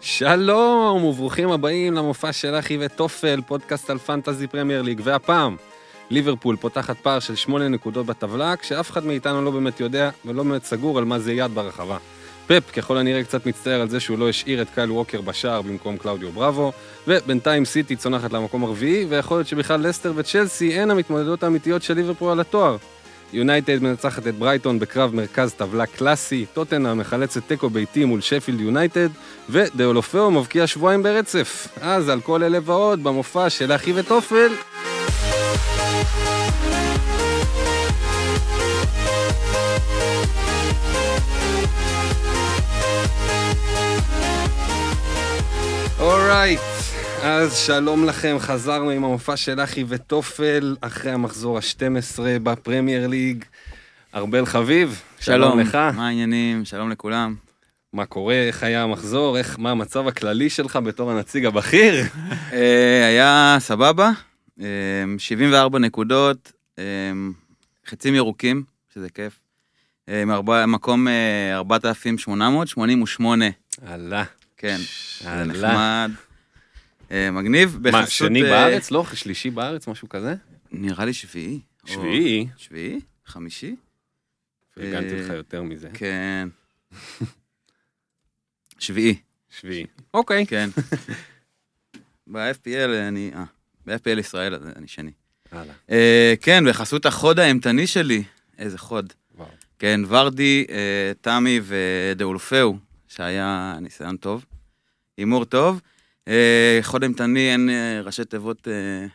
שלום וברוכים הבאים למופע של אחי ותופל, פודקאסט על פנטזי פרמייר ליג, והפעם ליברפול פותחת פער של שמונה נקודות בטבלה, כשאף אחד מאיתנו לא באמת יודע ולא באמת סגור על מה זה יד ברחבה. פפ ככל הנראה קצת מצטער על זה שהוא לא השאיר את קייל ווקר בשער במקום קלאודיו בראבו, ובינתיים סיטי צונחת למקום הרביעי, ויכול להיות שבכלל לסטר וצ'לסי הן המתמודדות האמיתיות של ליברפול על התואר. יונייטד מנצחת את ברייטון בקרב מרכז טבלה קלאסי, טוטנהאם מחלצת תיקו ביתי מול שפילד יונייטד, ודאולופאו מבקיע שבועיים ברצף. אז על כל אלה ועוד, במופע של אחי וטופל. אורייט, אז שלום לכם, חזרנו עם המופע של אחי וטופל, אחרי המחזור ה-12 בפרמייר ליג. ארבל חביב, שלום לך. מה העניינים? שלום לכולם. מה קורה, איך היה המחזור, איך, מה המצב הכללי שלך בתור הנציג הבכיר? אה, היה סבבה, אה, 74 נקודות, אה, חצים ירוקים, שזה כיף. אה, מקום אה, 4,888, אללה. כן, זה. נחמד. אה, מגניב, מה. שני אה, בארץ? לא, שלישי בארץ, משהו כזה? נראה לי שביעי. שביעי? שביעי? חמישי? פרגנתי אה, לך יותר מזה. כן. שביעי, שביעי. אוקיי. כן. ב-FPL אני... אה, ב-FPL ישראל אני שני. הלאה. אה, כן, בחסות החוד האימתני שלי, איזה חוד. כן, ורדי, תמי ודאולפאו, שהיה ניסיון טוב, הימור טוב. אה, חוד אימתני, אין אה, ראשי תיבות אה,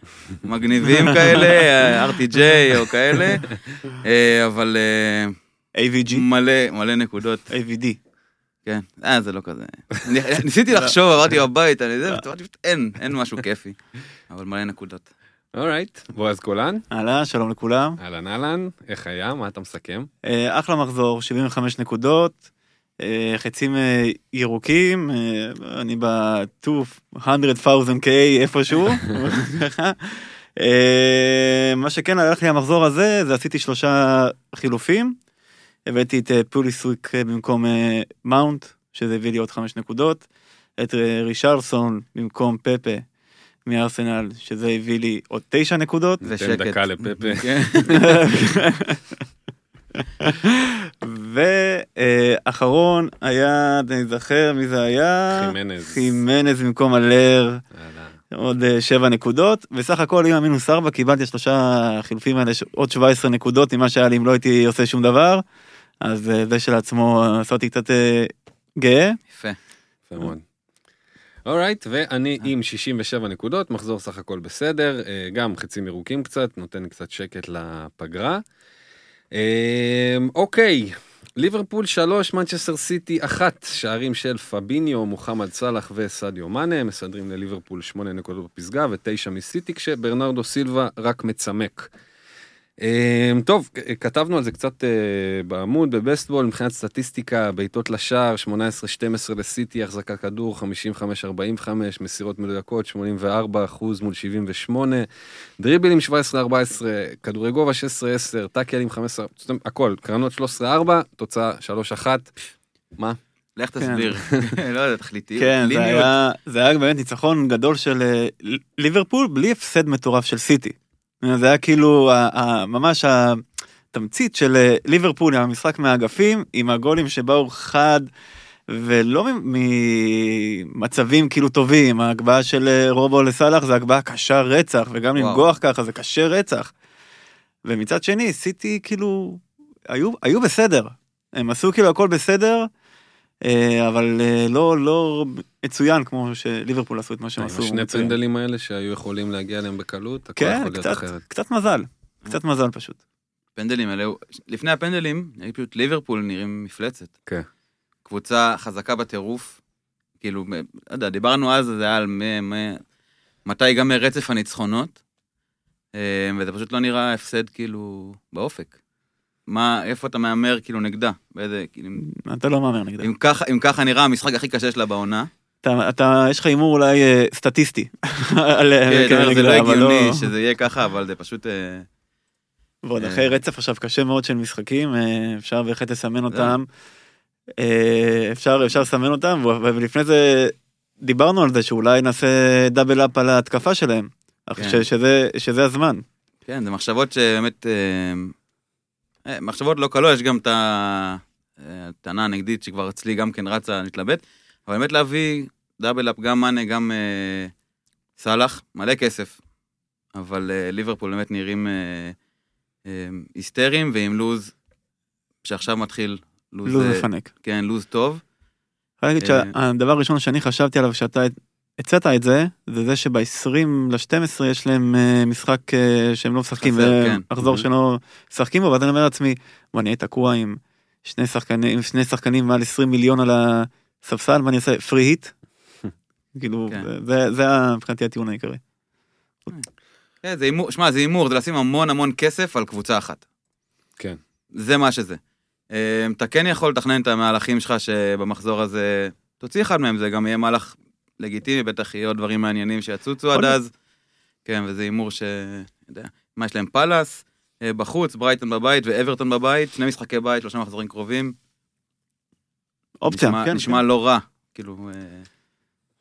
מגניבים כאלה, אה, RTJ או כאלה, אה, אבל אה, AVG, מלא, מלא נקודות. AVD. כן, אה, זה לא כזה. ניסיתי לחשוב, עברתי בבית, אני זה, אין, אין משהו כיפי. אבל מלא נקודות. אורייט. בועז גולן, אהלן, שלום לכולם. אהלן אהלן, איך היה? מה אתה מסכם? אה, אחלה מחזור, 75 נקודות, אה, חצים אה, ירוקים, אה, אני ב-200,000K איפשהו. ככה. אה, מה שכן הלך לי המחזור הזה, זה עשיתי שלושה חילופים. הבאתי את אה, פוליסוויק אה, במקום אה, מאונט, שזה הביא לי עוד חמש נקודות. את אה, רישרסון במקום פפה מארסנל, שזה הביא לי עוד תשע נקודות. ושקט. דקה לפפה. ואחרון היה, אני זוכר מי זה היה? חימנז. חימנז במקום אהלן. עוד אה, שבע נקודות, וסך הכל עם המינוס ארבע קיבלתי שלושה חילופים האלה, ש- עוד 17 נקודות ממה שהיה לי אם לא הייתי עושה שום דבר, אז אה, זה שלעצמו עשה אותי קצת אה, גאה. יפה. יפה מאוד. אורייט, ואני עם 67 נקודות, מחזור סך הכל בסדר, גם חצים ירוקים קצת, נותן קצת שקט לפגרה. אה, אוקיי, ליברפול 3, מנצ'סטר סיטי 1, שערים של פביניו, מוחמד סאלח וסדיו מאנה, מסדרים לליברפול 8 נקודות בפסגה ו-9 מסיטי, כשברנרדו סילבה רק מצמק. אה, טוב, כתבנו על זה קצת אה, בעמוד בבסטבול, מבחינת סטטיסטיקה, בעיטות לשער, 18-12 לסיטי, החזקת כדור, 55-45, מסירות מדויקות, 84 אחוז מול 78, דריבלים 17-14, כדורי גובה 16-10, טאקלים 15, זאת אומרת, הכל, קרנות 13-4, תוצאה 3-1. מה? לך כן. תסביר. לא יודע, תכליתי. כן, זה ליניות. היה, זה היה באמת ניצחון גדול של אה, ליברפול בלי הפסד מטורף של סיטי. זה היה כאילו ממש התמצית של אה, ליברפול עם המשחק מהאגפים, עם הגולים שבאו חד ולא ממצבים כאילו טובים, ההגבהה של אה, רובו לסאלח זה הגבהה קשה רצח, וגם וואו. לנגוח ככה זה קשה רצח. ומצד שני, סיטי כאילו, היו, היו בסדר. הם עשו כאילו הכל בסדר, אבל אה, לא, לא מצוין כמו שליברפול עשו את מה שהם עשו. השני מצוין. פנדלים האלה שהיו יכולים להגיע אליהם בקלות, הכל כן, יכול להיות קצת, אחרת. קצת מזל. קצת מזל פשוט. פנדלים האלה, לפני הפנדלים, פשוט ליברפול נראים מפלצת. כן. קבוצה חזקה בטירוף. כאילו, לא יודע, דיברנו אז, זה היה על מ- מ- מתי ייגמר רצף הניצחונות, אה, וזה פשוט לא נראה הפסד כאילו באופק. מה, איפה אתה מהמר כאילו נגדה? באיזה, כאילו, אתה לא מהמר נגדם. אם ככה, אם ככה נראה המשחק הכי קשה שלה בעונה, אתה, אתה, יש לך הימור אולי אה, סטטיסטי. על, אה, כן, כן, זה נגדה, לא אבל הגיוני שזה יהיה ככה, אבל זה פשוט... אה, ועוד אה. אחרי רצף עכשיו קשה מאוד של משחקים, אה, אפשר בהחלט לסמן לא. אותם. אה, אפשר אפשר לסמן אותם, ולפני זה דיברנו על זה שאולי נעשה דאבל אפ על ההתקפה שלהם. כן. כן. שזה, שזה הזמן. כן, זה מחשבות שבאמת... אה, מחשבות לא קלות, יש גם את אה, הטענה הנגדית שכבר אצלי גם כן רצה להתלבט, אבל באמת להביא דאבל אפ, גם מאנה, גם אה, סאלח, מלא כסף. אבל אה, ליברפול באמת נראים אה, אה, היסטריים ועם לוז שעכשיו מתחיל לוז, לוז אה, מפנק. כן, לוז טוב. אני אגיד אה, שהדבר הראשון שאני חשבתי עליו שאתה הצעת את זה, זה זה שב-20 ל-12 יש להם אה, משחק אה, שהם לא משחקים, חסר, כן. מחזור. שלא משחקים בו, ואז אני אומר לעצמי, בוא אני אהיה תקוע עם שני שחקנים, עם שני שחקנים מעל 20 מיליון על הספסל, מה אני אעשה? פרי היט? כאילו, כן. זה- מבחינתי הטיעון העיקרי. כן, זה הימור, שמע, זה הימור, זה לשים המון המון כסף על קבוצה אחת. כן. זה מה שזה. אה, אתה כן יכול לתכנן את המהלכים שלך שבמחזור הזה, תוציא אחד מהם, זה גם יהיה מהלך לגיטימי, בטח יהיו עוד דברים מעניינים שיצוצו עד. אז. כן, וזה הימור ש... יודע, מה יש להם? פאלאס, אה, בחוץ, ברייטון בבית ואברטון בבית, שני משחקי בית, שלושה מחזורים קרובים. אופציה, נשמע, כן. נשמע לא רע. כאילו, אה,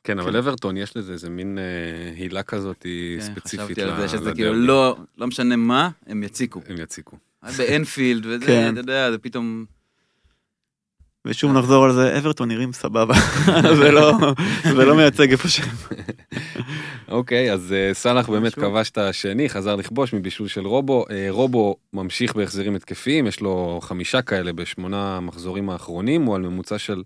כן, אבל כן. אברטון יש לזה איזה מין אה, הילה כזאת כן, ספציפית חשבתי על זה, שזה. כאילו לא, לא משנה מה, הם יציקו. הם יציקו. באנפילד וזה, כן. אתה יודע, זה פתאום... ושוב נחזור על זה, אברטון נראים סבבה, זה לא- זה לא מייצג איפה שהם. אוקיי, אז אה, סאלח באמת. כבש את השני, חזר לכבוש מבישול של רובו. אה, רובו ממשיך בהחזרים התקפיים, יש לו חמישה כאלה בשמונה המחזורים האחרונים, הוא על ממוצע של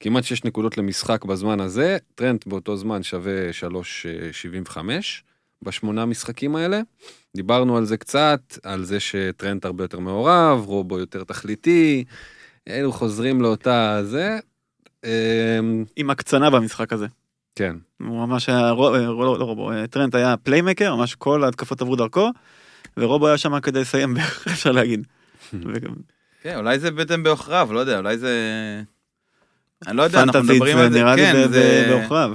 כמעט 6 נקודות למשחק בזמן הזה. טרנט באותו זמן שווה 3.75 בשמונה המשחקים האלה. דיברנו על זה קצת, על זה שטרנט הרבה יותר מעורב, רובו יותר תכליתי, אלו חוזרים לאותה זה. אה, עם הקצנה במשחק הזה. כן. הוא ממש היה, רו- אה, לא, לא רובו, אה, טרנט היה פליימקר, ממש כל ההתקפות עברו דרכו, ורובו היה שם כדי לסיים אפשר להגיד. כן, אולי זה בעצם בעוכריו, לא יודע, אולי זה... אני לא יודע, אנחנו מדברים זה על זה, נראה לי כן, זה... ב- בעוכריו.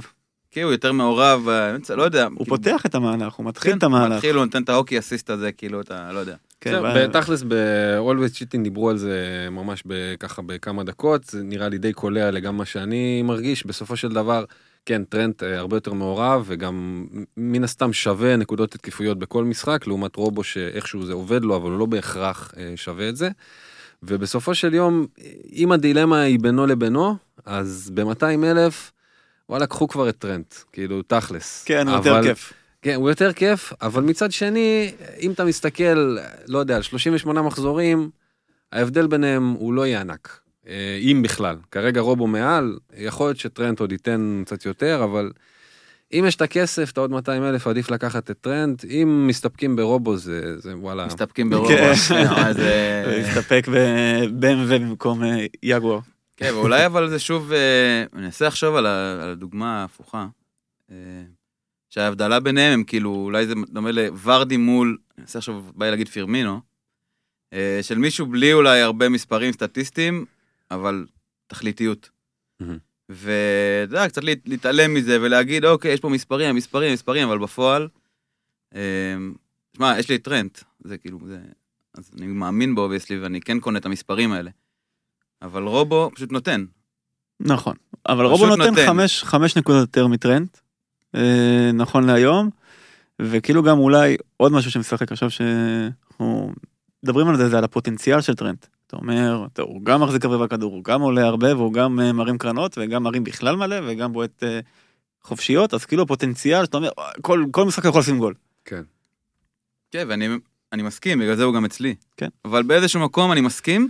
כן, הוא יותר מעורב, באמצע, לא יודע. הוא כאילו, פותח את המהלך, הוא מתחיל כן, את המהלך. מתחיל, הוא נותן את ההוקי אסיסט הזה, כאילו, אתה לא יודע. כן, בתכלס ב-Always Cheating דיברו על זה ממש ככה בכמה דקות, זה נראה לי די קולע לגם מה שאני מרגיש, בסופו של דבר, כן, טרנט אה, הרבה יותר מעורב, וגם מן הסתם שווה נקודות התקפויות בכל משחק, לעומת רובו שאיכשהו זה עובד לו, אבל הוא לא בהכרח אה, שווה את זה. ובסופו של יום, אם הדילמה היא בינו לבינו, אז ב-200 אלף, וואלה, קחו כבר את טרנט, כאילו, תכלס. כן, הוא יותר אבל- כיף. כן, הוא יותר כיף, אבל מצד שני, אם אתה מסתכל, לא יודע, על 38 מחזורים, ההבדל ביניהם הוא לא יהיה ענק. אה, אם בכלל. כרגע רובו מעל, יכול להיות שטרנט עוד ייתן קצת יותר, אבל אם יש את הכסף, את העוד 200 אלף, עדיף לקחת את טרנט. אם מסתפקים ברובו, זה, זה וואלה. מסתפקים ברוב. כן. זה... להסתפק ב-BMW במקום אה, יגואר. כן, ואולי אבל זה שוב, אה, אני אנסה לחשוב על הדוגמה ההפוכה. שההבדלה ביניהם הם כאילו, אולי זה דומה לוורדי מול, אני אנסה עכשיו, בא לי להגיד פירמינו, אה, של מישהו בלי אולי הרבה מספרים סטטיסטיים, אבל תכליתיות. מהמם. ואתה יודע, קצת להת- להתעלם מזה ולהגיד, אוקיי, יש פה מספרים, מספרים, מספרים, אבל בפועל, אה, שמע, יש לי טרנט, זה כאילו, זה, אז אני מאמין בו, obviously, ואני כן קונה את המספרים האלה. אבל רובו פשוט נותן. נכון. אבל רובו נותן נותן. חמש, חמש נקודות יותר מטרנט, נכון להיום, וכאילו גם אולי עוד משהו שמשחק עכשיו שאנחנו מדברים על זה, זה על הפוטנציאל של טרנט. אתה אומר, טוב, הוא גם מחזיק הרבה בכדור, הוא גם עולה הרבה והוא גם אה, מרים קרנות וגם מרים בכלל מלא וגם בועט אה, חופשיות, אז כאילו הפוטנציאל, שאתה אומר, כל, כל משחק יכול לשים גול. כן. כן, ואני אני מסכים, בגלל זה הוא גם אצלי. כן. אבל באיזשהו מקום אני מסכים,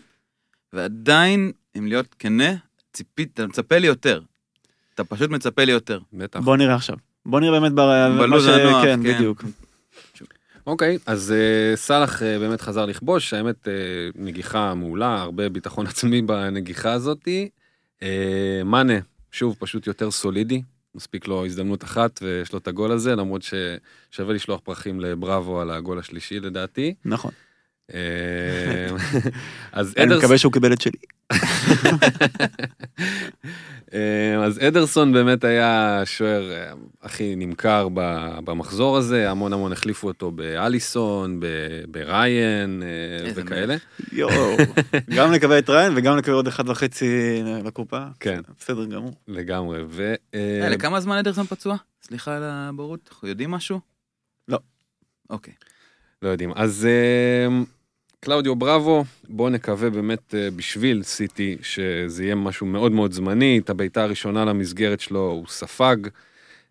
ועדיין, אם להיות כנה, ציפית, אתה מצפה לי יותר. אתה פשוט מצפה לי יותר. בטח. בוא נראה עכשיו. בוא נראה באמת. בלוז הנוח, כן, כן. בדיוק. אוקיי, אז אה, סאלח אה, באמת חזר לכבוש, האמת, אה, נגיחה מעולה, הרבה ביטחון עצמי בנגיחה הזאתי. מאנה, שוב, פשוט יותר סולידי, מספיק לו הזדמנות אחת ויש לו את הגול הזה, למרות ששווה לשלוח פרחים לבראבו על הגול השלישי לדעתי. נכון. אז אני אדרס... מקווה שהוא קיבל את שלי. אה, אז אדרסון באמת היה שוער אה, הכי נמכר במחזור הזה, המון המון החליפו אותו באליסון, בריין אה, וכאלה. יואו, גם לקבל את ריין וגם לקבל עוד אחד וחצי לקופה. כן. בסדר גמור. לגמרי. ו... לכמה זמן אדרסון פצוע? סליחה על הבורות, אנחנו יודעים משהו? לא. אוקיי. לא יודעים. אז קלאודיו בראבו, בואו נקווה באמת אה, בשביל סיטי שזה יהיה משהו מאוד מאוד זמני. את הבעיטה הראשונה למסגרת שלו הוא ספג.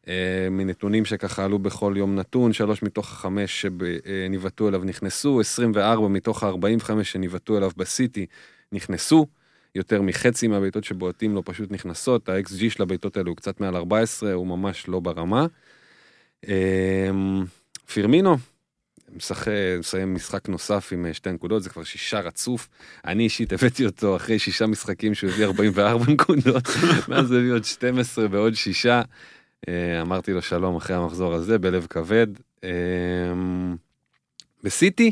אה, מנתונים שככה עלו בכל יום נתון, שלוש מתוך החמש שניבטו אליו נכנסו, 24 מתוך ה-45 שניבטו אליו בסיטי נכנסו. יותר מחצי מהבעיטות שבועטים לו פשוט נכנסות, ה-XG של הבעיטות האלו הוא קצת מעל 14, הוא ממש לא ברמה. אמ, פירמינו, משחק, מסיים משחק נוסף עם אה, שתי נקודות, זה כבר שישה רצוף. אני אישית הבאתי אותו אחרי שישה משחקים שהוא הביא 44 נקודות, ואז הוא הביא עוד 12 ועוד שישה. אה, אמרתי לו שלום אחרי המחזור הזה בלב כבד. אמ, בסיטי,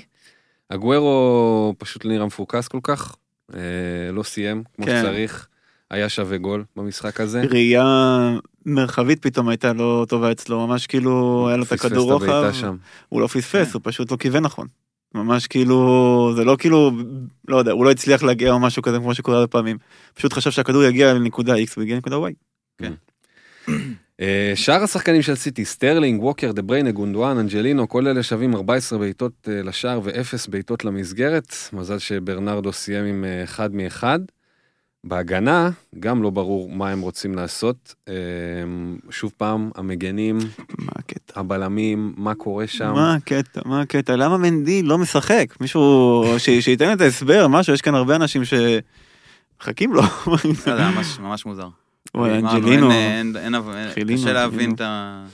אגוארו פשוט נראה מפוקס כל כך, אה, לא סיים כמו כן. שצריך, היה שווה גול במשחק הזה. ראייה מרחבית פתאום הייתה לא טובה אצלו, ממש כאילו היה לו את הכדור רוחב. הוא לא פספס, הוא פשוט לא כיוון נכון. ממש כאילו, זה לא כאילו, לא יודע, הוא לא הצליח להגיע או משהו כזה כמו שקורה הרבה פעמים. פשוט חשב שהכדור יגיע לנקודה X והגיע לנקודה Y. אה, שאר השחקנים של סיטי, סטרלינג, ווקר, דה בריינה, גונדואן, אנג'לינו, כל אלה שווים 14 בעיטות אה, לשער ואפס בעיטות למסגרת. מזל שברנרדו סיים עם אה, אחד מאחד. בהגנה, גם לא ברור מה הם רוצים לעשות. אה, שוב פעם, המגנים, מה הקטע? הבלמים, מה קורה שם. מה הקטע? מה הקטע? למה מנדי לא משחק? מישהו ש- שייתן את ההסבר, משהו, יש כאן הרבה אנשים שמחכים לו. לא יודע, ממש- ממש מוזר. אמרנו, אנג'לינו. אין- אין- אין- חילינו, קשה להבין חילינו. את ה...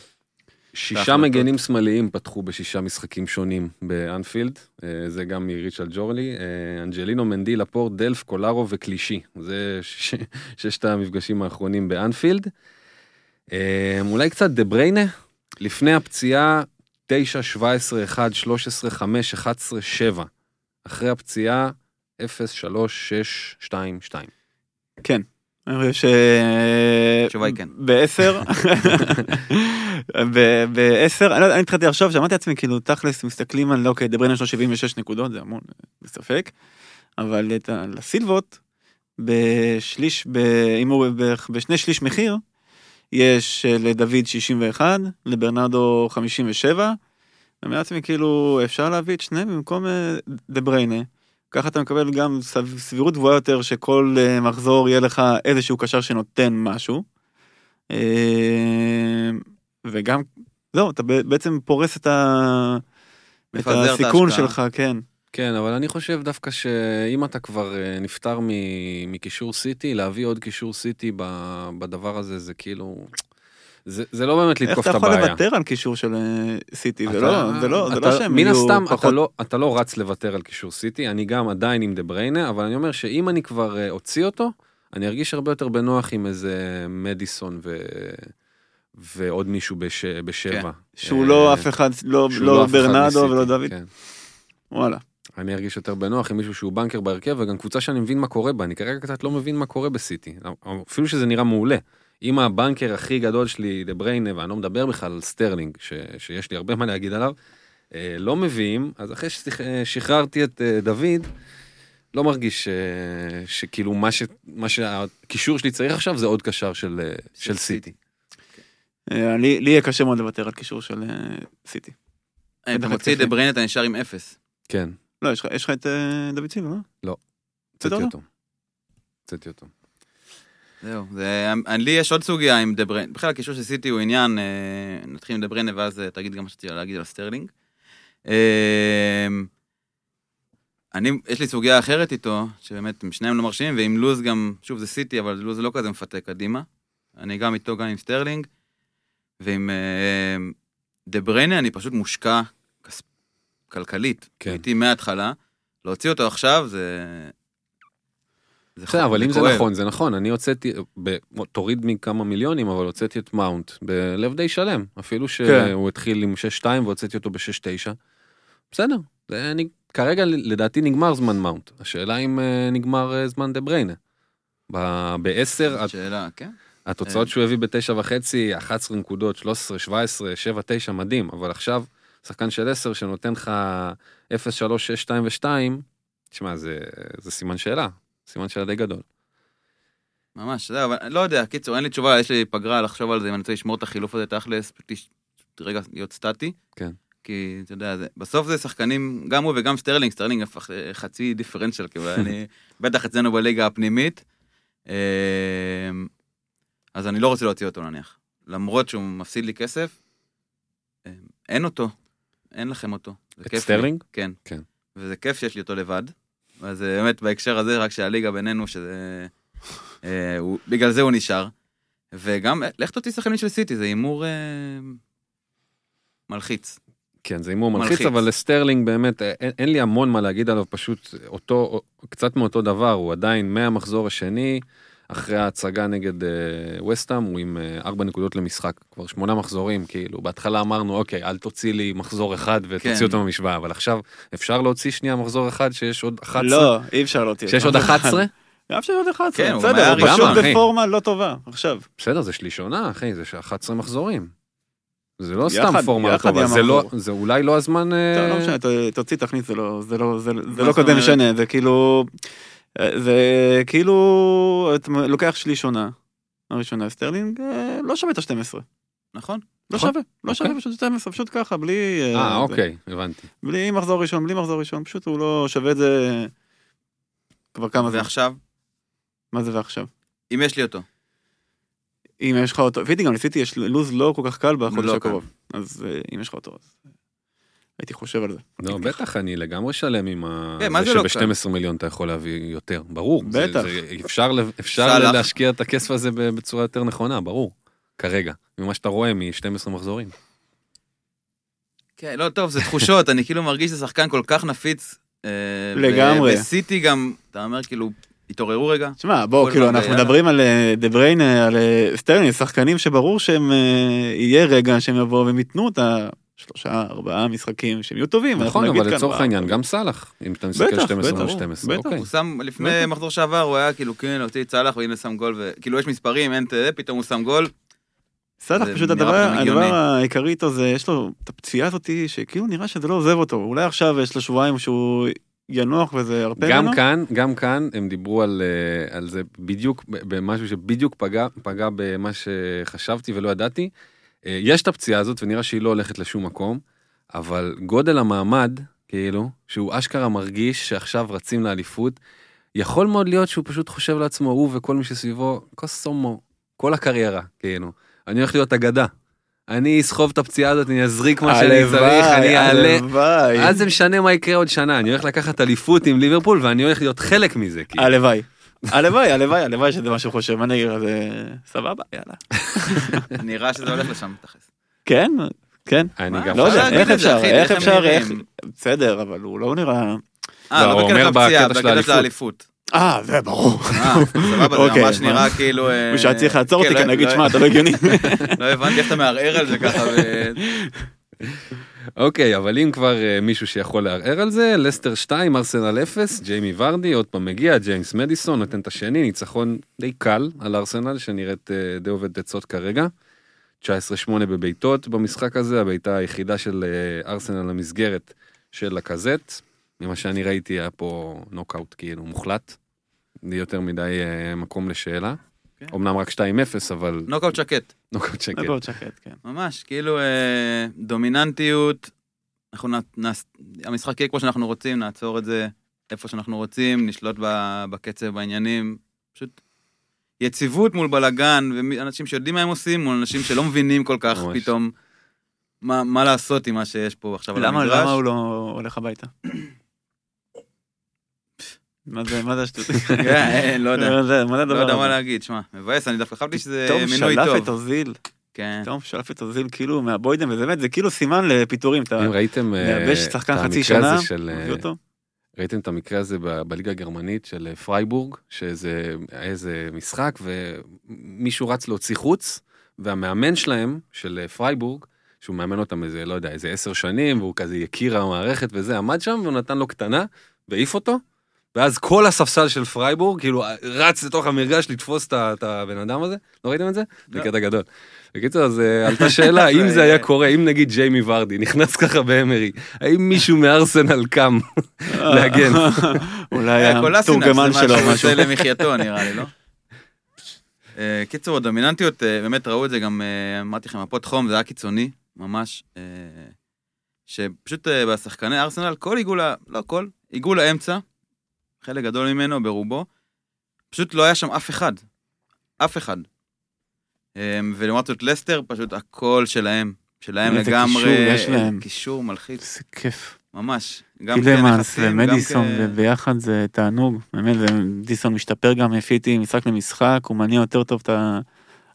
שישה. מגנים שמאליים פתחו בשישה משחקים שונים באנפילד, אה, זה גם מריצ'ל ג'ורלי, אה, אנג'לינו, מנדי, לפורט, דלף, קולארו וקלישי, זה ש- ששת המפגשים האחרונים באנפילד. אה, אולי קצת דה בריינה, לפני הפציעה 9, 17, 1, 13, 5, 11, 7. אחרי הפציעה 0, 3, 6, 2, 2. כן. אני חושב ש... התשובה היא כן. בעשר, בעשר, אני לא אני התחלתי לחשוב, שאמרתי לעצמי, כאילו, תכלס, מסתכלים על, אוקיי, דבריין יש לו 76 נקודות, זה המון, בספק, אבל את ה- לסילבות, בשליש, אם הוא בערך בשני שליש מחיר, יש אה, לדוד 61, לברנרדו 57, ואומר לעצמי, כאילו, אפשר להביא את שניהם במקום אה, דבריינה. ככה אתה מקבל גם סב- סבירות גבוהה יותר שכל אה, מחזור יהיה לך איזשהו קשר שנותן משהו. אה, וגם, זהו, אתה בעצם פורס את, ה... את את הסיכון ההשקעה. שלך, כן. כן, אבל אני חושב דווקא שאם אתה כבר אה, נפטר מ- מקישור סיטי, להביא עוד קישור סיטי ב- בדבר הזה, זה כאילו... זה, זה לא באמת איך לתקוף אתה את יכול הבעיה. לוותר על קישור של אה, סיטי? זה אתה- לא, זה לא, זה אתה- לא שהם מן יהיו הסתם, אתה פחות... לא, אתה לא רץ לוותר על קישור סיטי, אני גם עדיין עם דה בריינה, אבל אני אומר שאם אני כבר אה, אוציא אותו, אני ארגיש הרבה יותר בנוח עם איזה מדיסון ו... ועוד מישהו בש... בשבע. שהוא אה, לא אף אחד, לא, לא אחד ברנדו ולא דוד. כן. וואלה. אני ארגיש יותר בנוח עם מישהו שהוא banker בהרכב, וגם קבוצה שאני מבין מה קורה בה, אני כרגע קצת לא מבין מה קורה בסיטי, אפילו שזה נראה מעולה. אם ה banker הכי גדול שלי, דה בריינה, ואני לא מדבר בכלל על סטרלינג, ש, שיש לי הרבה מה להגיד עליו, אה, לא מביאים, אז אחרי ששחררתי את אה, דוד, לא מרגיש אה, שכאילו מה, ש, מה שהקישור שלי צריך עכשיו זה עוד קשר של, אה, של סיטי. אה, לי לי יהיה קשה מאוד לוותר על קישור של אה, סיטי. אתה מוציא את. דה בריינה אתה נשאר עם אפס. כן, לא, יש לך- את אה, דוד סילבה, לא? הוצאתי בסדר. אותו. הוצאתי אותו. זהו, זה, לי יש עוד סוגיה עם דה בריינה, בכלל הקישור של סיטי הוא עניין, אה, נתחיל עם דה בריינה ואז אה, תגיד גם מה שרציתי להגיד על סטרלינג. אה, אני, יש לי סוגיה אחרת איתו, שבאמת הם שניהם לא מרשימים, ועם לוז גם, שוב זה סיטי, אבל לוז לא כזה מפתה קדימה. אני גם איתו, גם עם סטרלינג, ועם דה בריינה אני פשוט מושקע. כלכלית. כן. איתי מההתחלה, להוציא אותו עכשיו זה... זה בסדר, אבל אם זה. נכון, זה נכון, אני הוצאתי, תוריד מכמה מיליונים, אבל הוצאתי את מאונט בלב די שלם, אפילו שהוא התחיל עם 6-2 והוצאתי אותו ב-6-9. בסדר, כרגע לדעתי נגמר זמן מאונט, השאלה אם אה, נגמר אה, זמן דה בריינה. ב-10 עד... שאלה, כן? התוצאות שהוא הביא בתשע וחצי, 11 נקודות, 13, 17, 7, 9, מדהים, אבל עכשיו, שחקן של 10 שנותן לך 0, 3, 6, 2 ו-2, תשמע, זה, זה סימן שאלה, סימן שאלה די גדול. ממש, זהו, אבל לא יודע, קיצור, אין לי תשובה, יש לי פגרה לחשוב על זה, אם אני רוצה לשמור את החילוף הזה תכלס, רגע להיות סטטי. כן. כי, אתה יודע, זה, בסוף זה שחקנים, גם הוא וגם סטרלינג, סטרלינג הפך אה, חצי דיפרנציאל, כאילו, אני, בטח אצלנו בליגה הפנימית. אה, אז אני לא רוצה להוציא אותו נניח. למרות שהוא מפסיד לי כסף, אה, אין אותו, אין לכם אותו. את כיף לי. סטרלינג? כן. כן. וזה כיף שיש לי אותו לבד. אז אה, באמת בהקשר הזה, רק שהליגה בינינו, שזה... אה, הוא, בגלל זה הוא נשאר. וגם, אה, לך תוציא שחקנים של סיטי, זה הימור אה, מלחיץ. כן, זה הימור מלחיץ, מלחיץ. אבל לסטרלינג באמת, אין, אין לי המון מה להגיד עליו, פשוט אותו, קצת מאותו דבר, הוא עדיין מהמחזור השני, אחרי ההצגה נגד אה, וסטאם, הוא עם אה, ארבע נקודות למשחק, כבר שמונה מחזורים, כאילו, בהתחלה אמרנו, אוקיי, אל תוציא לי מחזור אחד ותוציא כן. אותו מהמשוואה, אבל עכשיו אפשר להוציא שנייה מחזור אחד שיש עוד 11? לא, אי אפשר להוציא. שיש עוד 11? גם שיש עוד 11, כן, הוא בסדר, הוא פשוט. בפורמה לא טובה, עכשיו. בסדר, זה שלישונה, אחי, זה 11 מחזורים. זה לא סתם פורמה לא טובה, זה לא. זה אולי לא הזמן... אה, לא משנה, ת- תוציא תכניס, זה לא, זה לא, לא אומרת? משנה, זה כאילו, זה כאילו, אתה לוקח שליש עונה, הראשונה סטרלינג, אה, לא שווה את ה-12. נכון? לא נכון. שווה, לא אוקיי. שווה פשוט 12, פשוט ככה, בלי... אה, זה- אוקיי, הבנתי. בלי מחזור ראשון, בלי מחזור ראשון, פשוט הוא לא שווה את זה כבר כמה זמן. ועכשיו, מה זה ועכשיו? אם יש לי אותו. אם יש לך אותו, וידי גם ניסיתי, יש לוז לא כל כך קל בחודש לא הקרוב. אז אה, אם יש לך אותו, אז אה, הייתי חושב על זה. לא, בטח, אני לגמרי שלם עם ה... כן, מה זה לא שב-12 מיליון אתה יכול להביא יותר, ברור. בטח. זה- אפשר. להשקיע את הכסף הזה ב- בצורה יותר נכונה, ברור. כרגע, ממה שאתה רואה מ-12 מחזורים. כן, לא, טוב, זה תחושות, אני כאילו מרגיש שזה שחקן כל כך נפיץ. אה, לגמרי. וסיטי גם, אתה אומר כאילו, התעוררו רגע. תשמע, בוא, כל כאילו, אנחנו ביאללה. מדברים על אה, דה בריינה, על אה, סטרלינג, שחקנים שברור שהם, יהיה רגע שהם יבואו והם ייתנו את השלושה, ארבעה משחקים שהם יהיו טובים. נכון, אבל לצורך העניין, גם סאלח, אם אתה מסתכל בטח, 12 בטח, על 12, בטח. אוקיי. הוא שם, לפני. מחזור שעבר, הוא היה כאילו, כן, להוציא את סאלח, והנה שם גול, וכאילו יש מספרים, אין את זה, פתאום הוא שם גול. זה פשוט הדבר. הדבר העיקרי איתו זה, יש לו את הפציעה הזאתי, שכאילו נראה שזה לא עוזב אותו, אולי עכשיו יש לו שבועיים שהוא ינוח וזה ירפה גם ממנו. כאן, גם כאן הם דיברו על, אה, על זה בדיוק, במשהו שבדיוק פגע, פגע במה שחשבתי ולא ידעתי. אה, יש את הפציעה הזאת ונראה שהיא לא הולכת לשום מקום, אבל גודל המעמד, כאילו, שהוא אשכרה מרגיש שעכשיו רצים לאליפות, יכול מאוד להיות שהוא פשוט חושב לעצמו, הוא וכל מי שסביבו, קוסומו, כל הקריירה, כאילו. אני הולך להיות אגדה. אני אסחוב את הפציעה הזאת, אני אזריק מה שאני צריך, אני אעלה. הלוואי, אז זה משנה מה יקרה עוד שנה, אני הולך לקחת אליפות עם ליברפול ואני הולך להיות חלק מזה. כאילו. הלוואי. הלוואי, הלוואי, שזה מה שהוא חושב, נגיד, אה, סבבה, יאללה. נראה שזה הולך לשם, תכלס. כן, כן. אני גם לא יודע, איך אפשר, איך אפשר, איך... בסדר, אבל הוא לא נראה... אה, לא, לא בקטע הפציעה, בקטע של האליפות. אה, זה ברור. אה, סבבה, זה אוקיי, ממש מה? נראה כאילו... אה, הוא שהיה צריך לעצור אותי, כן, כי אני לא- אגיד, לא- שמע, אתה לא הגיוני. לא הבנתי איך אתה מערער על זה ככה. אוקיי, אבל אם כבר אה, מישהו שיכול לערער על זה, לסטר 2, ארסנל 0, ג'יימי ורדי, עוד פעם מגיע, ג'יימס מדיסון נותן את השני, ניצחון די קל על ארסנל, שנראית אה, די עובדת עצות כרגע. 19-8 בבעיטות במשחק הזה, הבעיטה היחידה של אה, ארסנל למסגרת של לקזט. ממה שאני ראיתי היה פה נוקאוט כאילו מוחלט. יותר מדי מקום לשאלה. כן. אמנם רק 2-0, אבל נוקאוט שקט. נוקאוט שקט. מאוד שקט, כן. ממש, כאילו אה, דומיננטיות. אנחנו נ- נעש... המשחק יהיה כמו שאנחנו רוצים, נעצור את זה איפה שאנחנו רוצים, נשלוט ב- בקצב, בעניינים. פשוט יציבות מול בלאגן, ואנשים שיודעים מה הם עושים, מול אנשים שלא מבינים כל כך ממש. פתאום מה, מה לעשות עם מה שיש פה עכשיו על המגרש. למה הוא לא הולך הביתה? מה זה, מה זה השטות? כן, לא יודע. מה זה, מה זה הדבר לא יודע מה? להגיד, שמע, מבאס, אני דווקא חשבתי שזה פתאום מינוי שלף טוב. את אוזיל, כן. פתאום שלף את אוזיל כאילו מהבוידם, וזה באמת, זה כאילו סימן לפיטורים, אם ראיתם אה, שחקן את חצי המקרה שנה, הזה של, אה. ראיתם את המקרה הזה ב- בליגה הגרמנית של אה, פרייבורג, שזה היה איזה משחק ומישהו רץ להוציא חוץ, והמאמן שלהם, של אה, פרייבורג, שהוא מאמן אותם איזה, לא יודע, איזה עשר שנים, והוא כזה יקיר המערכת וזה, עמד שם והוא נתן לו קטנה, והעיף אותו, ואז כל הספסל של פרייבורג כאילו רץ לתוך המגרש לתפוס את הבן אדם הזה, לא ראיתם את זה? זה לא. קטע גדול. בקיצור, אז אה, עלתה שאלה, אם זה היה קורה, אם נגיד ג'יימי ורדי נכנס ככה באמרי, האם מישהו מארסנל קם להגן? אולי אה, זה התורגמן מה שלו שהוא משהו. עושה למחייתו נראה לי, לא? אה, קיצור, הדומיננטיות, אה, באמת ראו את זה גם, אה, אמרתי לכם, הפות חום, זה היה קיצוני, ממש. אה, שפשוט אה, בשחקני ארסנל, כל עיגול, לא כל, עיגול האמצע, חלק גדול ממנו, ברובו, פשוט לא היה שם אף אחד. אף אחד. אה, ולעומת זאת לסטר, פשוט הכל שלהם. שלהם לגמרי. קישור יש להם. קישור מלחיץ, איזה כיף. ממש. גם כנכסים, גם ומדיסון כ- וביחד זה תענוג. באמת, דיסון משתפר גם איתי משחק למשחק, הוא מניע יותר טוב את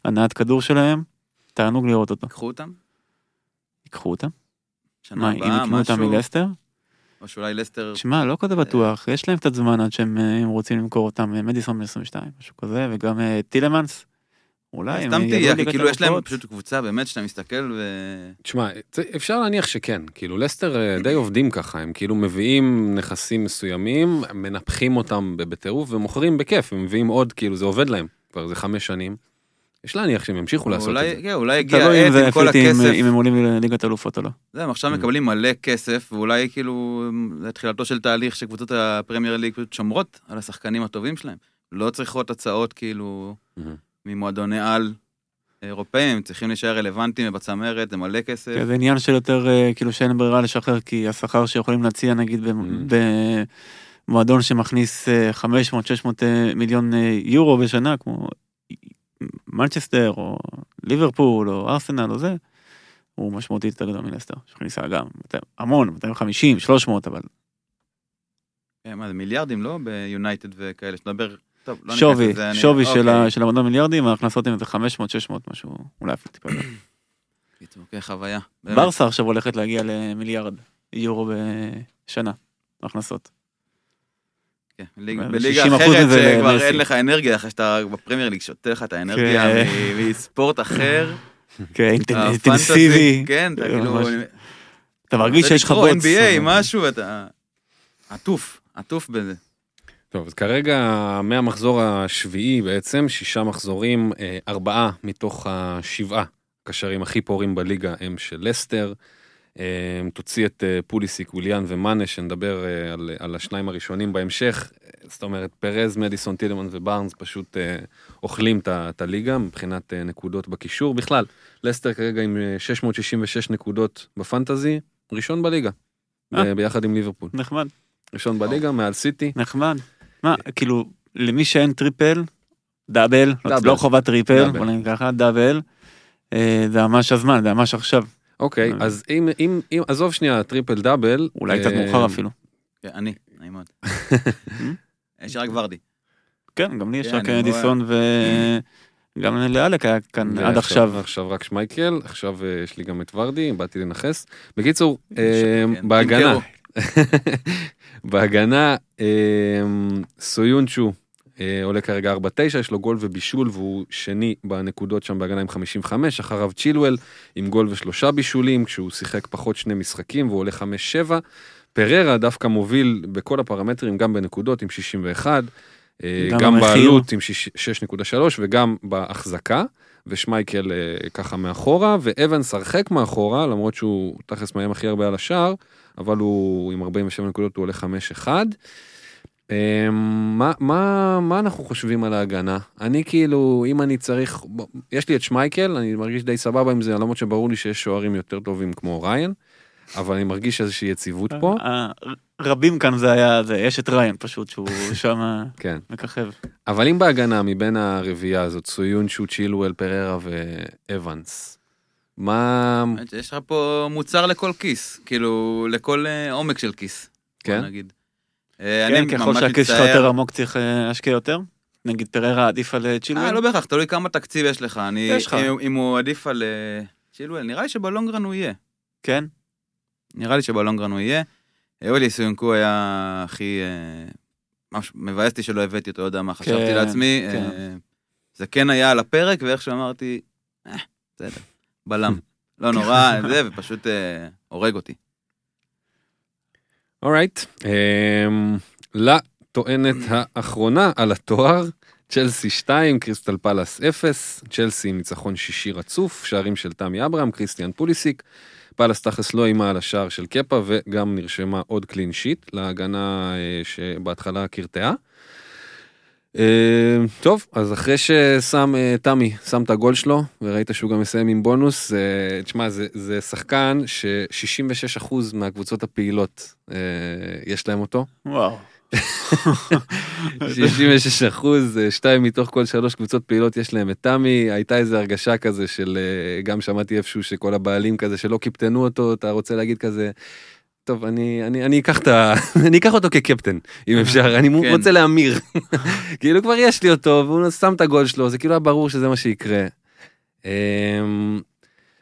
ההנעת כדור שלהם. תענוג לראות אותו. קחו אותם, ייקחו אותם? שנה מה, אם הבאה, יקנו אותם משהו, מלסטר? או שאולי לסטר, שמע, לא כזה בטוח, יש להם קצת זמן עד שהם אה, רוצים למכור אותם, אה, מדיסון ב-22, משהו כזה, וגם אה, טילמנס. אולי הם סתם תהיה, כי כאילו יש להם. פשוט קבוצה באמת שאתה מסתכל ו... תשמע, אפשר להניח שכן, כאילו לסטר די עובדים ככה, הם כאילו מביאים נכסים מסוימים, מנפחים אותם בטירוף ומוכרים בכיף, הם מביאים עוד, כאילו זה עובד להם, כבר זה חמש שנים. יש להניח שהם ימשיכו לעשות את אולי, זה. כן, אולי הגיע תלוי העת זה עם כל פיטי, אם- הכסף, אם הם עולים לליגת האלופות או לא. זה, הם עכשיו Mm. מקבלים מלא כסף, ואולי כאילו, זה תחילתו של תהליך שקבוצות הפרמייר ליג פשוט שומרות על השחקנים הטובים שלהם. לא צריכות הצעות כאילו. ממועדוני על אירופאים, צריכים להישאר רלוונטיים ובצמרת, זה מלא כסף. כן, זה עניין של יותר אה, כאילו שאין ברירה לשחרר, כי השכר שיכולים להציע נגיד ב- במועדון שמכניס 500-600 מיליון אה, יורו בשנה, כמו מנצ'סטר או ליברפול או ארסנל או זה, הוא משמעותית יותר גדול מלסטר, שמכניסה גם 200 המון, 250, 300, אבל כן, מה זה מיליארדים, לא? ביונייטד וכאלה, שנדבר... טוב, לא שווי, לזה, אני- שווי של אוקיי. ה- של המועדון מיליארדים, ההכנסות הן איזה 500, 600, משהו, אולי אפילו טיפה יותר. קיצור, כן, חוויה. ברסה עכשיו הולכת להגיע למיליארד יורו בשנה, הכנסות. כן, בליגה 60% אחרת שכבר. אין לך אנרגיה, אחרי שאתה בפרמייר ליג שותה לך את האנרגיה כן. מספורט אחר. כן, אינטנסיבי. כן, אתה כאילו... ממש. אתה מרגיש שיש לך בוץ. NBA, משהו, אתה... עטוף, עטוף בזה. טוב, אז כרגע מהמחזור השביעי בעצם, שישה מחזורים, אה, ארבעה מתוך השבעה קשרים הכי פורים בליגה הם של לסטר. אה, תוציא את אה, פוליסיק, ווליאן ומאנה, שנדבר אה, על, על השניים הראשונים בהמשך. זאת אומרת, פרז, מדיסון, טילמן ובארנס פשוט אה, אוכלים את הליגה מבחינת נקודות בקישור. בכלל, לסטר כרגע עם אה, 666 נקודות בפנטזי, ראשון בליגה, ב-. ביחד עם ליברפול. נחמד, ראשון בליגה, מעל סיטי. נחמד. מה, כאילו, למי שאין טריפל, דאבל, דאבל. לא חובת טריפל. בוא נגיד ככה, דאבל, זה ממש הזמן, זה ממש עכשיו. אוקיי, אה. אז אם, אם, אם, עזוב שנייה, טריפל דאבל. אולי קצת אה, מאוחר אפילו. כן, אני, נעים מאוד. יש רק ורדי. כן, גם לי יש כן, רק אני אדיסון וגם לאלק היה כאן עד עכשיו. עכשיו רק שמייקל, עכשיו אה, יש לי גם את ורדי, באתי לנכס. בקיצור, אה, כן, בהגנה. בהגנה, אה, סויונצ'ו אה, עולה כרגע 4-9, יש לו גול ובישול והוא שני בנקודות שם בהגנה עם 55, אחריו צ'ילואל עם גול ושלושה בישולים, כשהוא שיחק פחות שני משחקים והוא עולה 5-7. פררה דווקא מוביל בכל הפרמטרים, גם בנקודות עם 61, אה, גם גם. בעלות עם 6.3 וגם בהחזקה. ושמייקל אה, ככה מאחורה, ואבנס הרחק מאחורה, למרות שהוא תכלס מאיים הכי הרבה על השער, אבל הוא עם 47 נקודות, הוא עולה 5-1. אה, מה, מה, מה אנחנו חושבים על ההגנה? אני כאילו, אם אני צריך, יש לי את שמייקל, אני מרגיש די סבבה עם זה, למרות שברור לי שיש שוערים יותר טובים כמו ריין, אבל אני מרגיש איזושהי יציבות פה. אה, רבים כאן זה היה, זה, יש את ריין פשוט, שהוא שם כן. מככב. אבל אם בהגנה מבין הרביעייה הזאת, סויונצ'ו, צ'ילואל, פררה ואבנס, מה... שיש לך פה מוצר לכל כיס, כאילו, לכל אה, עומק של כיס. כן? נגיד. אה, כן, ככל שהכיס שלך. יותר עמוק צריך אה, להשקיע יותר. נגיד פררה עדיף על אה, אה, צ'ילואל. לא בהכרח, תלוי כמה תקציב יש לך. אני, יש לך. אם, אם הוא עדיף על צ'ילואל, נראה לי שבלונגרן הוא יהיה. כן. נראה לי שבלונגרן הוא יהיה. אולי סוינקו היה הכי... ממש מבאס אותי שלא הבאתי אותו, לא יודע מה, חשבתי כן, לעצמי. כן. אה, זה כן היה על הפרק, ואיכשהו אמרתי, אה, בסדר, בלם. לא נורא, זה, ופשוט אה, הורג אותי. אורייט. Um, הטוענת האחרונה על התואר, צ'לסי 2, קריסטל פלאס 0, צ'לסי עם ניצחון שישי רצוף, שערים של תמי אברהם, קריסטיאן פוליסיק. פלאס תכלס לא איימה על השער של קפה וגם נרשמה עוד קלין שיט להגנה אה, שבהתחלה קרטעה. אה, טוב, אז אחרי ששם, אה, תמי, שם את הגול שלו, וראית שהוא גם מסיים עם בונוס, תשמע, זה, זה שחקן ש-66% מהקבוצות הפעילות אה, יש להם אותו. וואו. 66 אחוז, אה, שתיים מתוך כל שלוש קבוצות פעילות יש להם את תמי, הייתה איזו הרגשה כזה של, גם שמעתי איפשהו שכל הבעלים כזה שלא קיפטנו אותו, אתה רוצה להגיד כזה, טוב, אני, אני, אני אקח את ה... אני אקח אותו כקפטן, אם אפשר, אני כן. רוצה להמיר. כאילו כבר יש לי אותו, והוא שם את הגול שלו, זה כאילו היה ברור שזה מה שיקרה. אמ,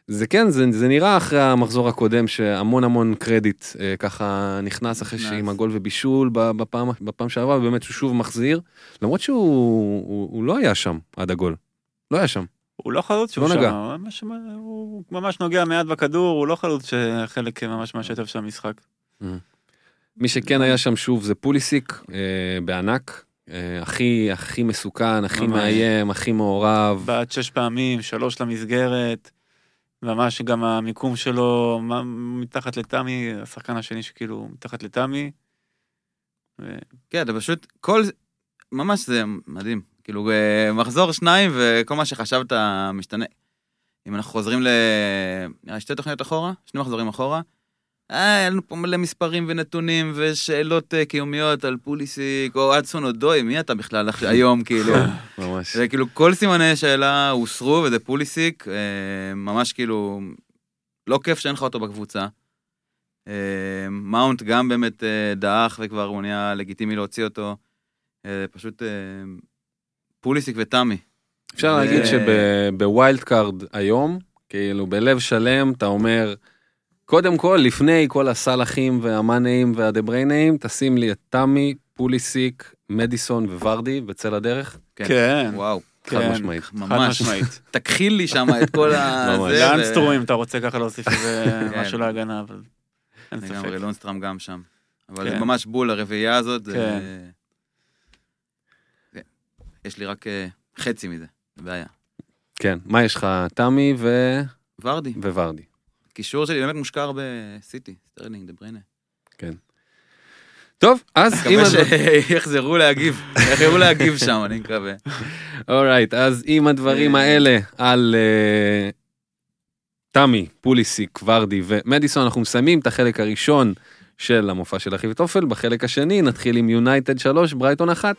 זה כן, זה, זה נראה אחרי המחזור הקודם שהמון המון קרדיט אה, ככה נכנס אחרי. שעם הגול ובישול בפעם, בפעם שעברה, ובאמת הוא שוב מחזיר, למרות שהוא הוא, הוא לא היה שם עד הגול. לא היה שם. הוא לא חלוץ שהוא לא שם, ממש- הוא ממש נוגע מעט בכדור, הוא לא חלוץ שחלק ממש מהשטף של המשחק. מי שכן היה שם שוב זה פוליסיק, אה, בענק. אה, הכי הכי מסוכן, הכי ממש. מאיים, הכי מעורב. בעט שש פעמים, שלוש למסגרת. ממש גם המיקום שלו מה- מתחת לתמי, השחקן השני שכאילו מתחת לתמי. ו- כן, אתה פשוט, כל, ממש זה מדהים. כאילו, אה, מחזור שניים וכל מה שחשבת משתנה. אם אנחנו חוזרים ל... נראה לי שתי תוכניות אחורה, שני מחזורים אחורה, אה, היה לנו פה מלא מספרים ונתונים ושאלות אה, קיומיות על פוליסיק, או אדסון או דוי, מי אתה בכלל היום, כאילו? ממש. זה כאילו כל סימני שאלה הוסרו, וזה פוליסיק, ממש כאילו, לא כיף שאין לך אותו בקבוצה. מאונט גם באמת דעך וכבר הוא נהיה לגיטימי להוציא אותו. פשוט פוליסיק ותמי. אפשר להגיד שב wild card היום, כאילו בלב שלם אתה אומר, קודם כל, לפני כל הסלאחים והמאנאים והדבריינאים, תשים לי את תמי, פוליסיק, מדיסון וורדי בצל הדרך. כן. כן, וואו, חד כן, משמעית. חד ממש. משמעית. תתחיל לי שם את כל ה... סטרואים אתה רוצה ככה להוסיף איזה כן. משהו להגנה, אבל אין ספק. לגמרי, לונסטרם גם שם. אבל. זה ממש בול, הרביעייה הזאת. כן. יש לי רק אה, חצי מזה, זה בעיה. כן, מה יש לך? תמי ו... ורדי, וורדי. קישור שלי באמת מושקע בסיטי, סטרלינג, דה בריינה. טוב, אז אם... מקווה שיחזרו להגיב, יחזרו להגיב שם, אני מקווה. alright, אז עם הדברים. האלה על אה, תמי, פוליסיק, ורדי ומדיסון, אנחנו מסיימים את החלק הראשון של המופע של אחי וטופל. בחלק השני נתחיל עם יונייטד 3, ברייטון 1.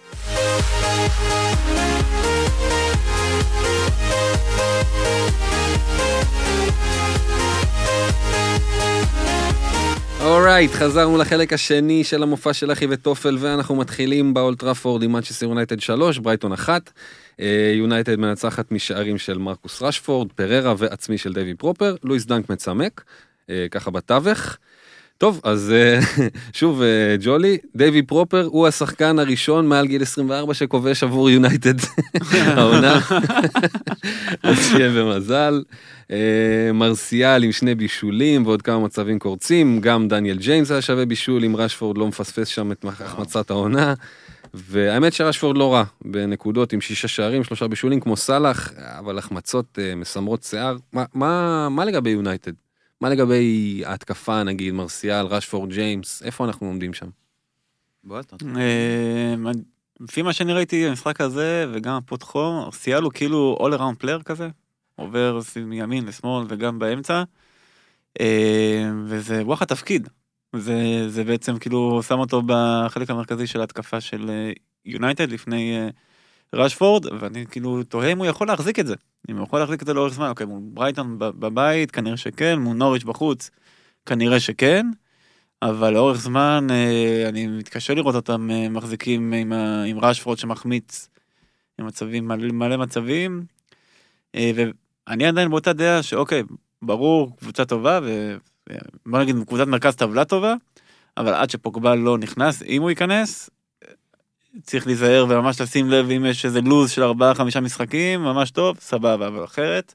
alright, חזרנו לחלק השני של המופע של אחי וטופל, ואנחנו מתחילים באולד טראפורד עם מנצ'סטר יונייטד 3, ברייטון 1. אה, יונייטד מנצחת משערים של מרקוס רשפורד, פריירה ועצמי של דייווי פרופר, לואיס דנק מצמק, אה, ככה בתווך. טוב, אז אה, שוב, אה, ג'ולי, דייווי פרופר הוא השחקן הראשון מעל גיל 24 שכובש עבור יונייטד העונה. אז שיהיה במזל. אה, מרסיאל עם שני בישולים ועוד כמה מצבים קורצים, גם דניאל ג'יימס היה שווה בישול, אם רשפורד לא מפספס שם את החמצת העונה. והאמת שרשפורד לא רע, בנקודות עם שישה שערים, שלושה בישולים כמו סאלח, אבל החמצות מסמרות שיער. מה, מה, מה לגבי יונייטד? מה לגבי ההתקפה נגיד, מרסיאל, רשפורד, ג'יימס, איפה אנחנו עומדים שם? אה, לפי מה שאני ראיתי במשחק הזה, וגם הפותחו, סיאל הוא כאילו all around player כזה, עובר מימין לשמאל וגם באמצע, אה, וזה רוח התפקיד. זה, זה בעצם כאילו שם אותו בחלק המרכזי של ההתקפה של אה, יונייטד לפני אה, רשפורד, ואני כאילו תוהה אם הוא יכול להחזיק את זה. אם הוא יכול להחזיק את זה לאורך זמן, אוקיי, מול ברייטון בב- בבית, כנראה שכן, מול נוריץ' בחוץ, כנראה שכן. אבל לאורך זמן אה, אני מתקשה לראות אותם אה, מחזיקים עם, ה- עם רשפורד שמחמיץ עם מצבים, מלא, מלא מצבים. אה, ואני עדיין באותה דעה שאוקיי, ברור, קבוצה טובה, ובוא נגיד קבוצת מרכז טבלה טובה, אבל עד שפוגבל לא נכנס, אם הוא ייכנס, צריך להיזהר וממש לשים לב אם יש איזה לוז של 4-5 משחקים, ממש טוב, סבבה, אבל אחרת,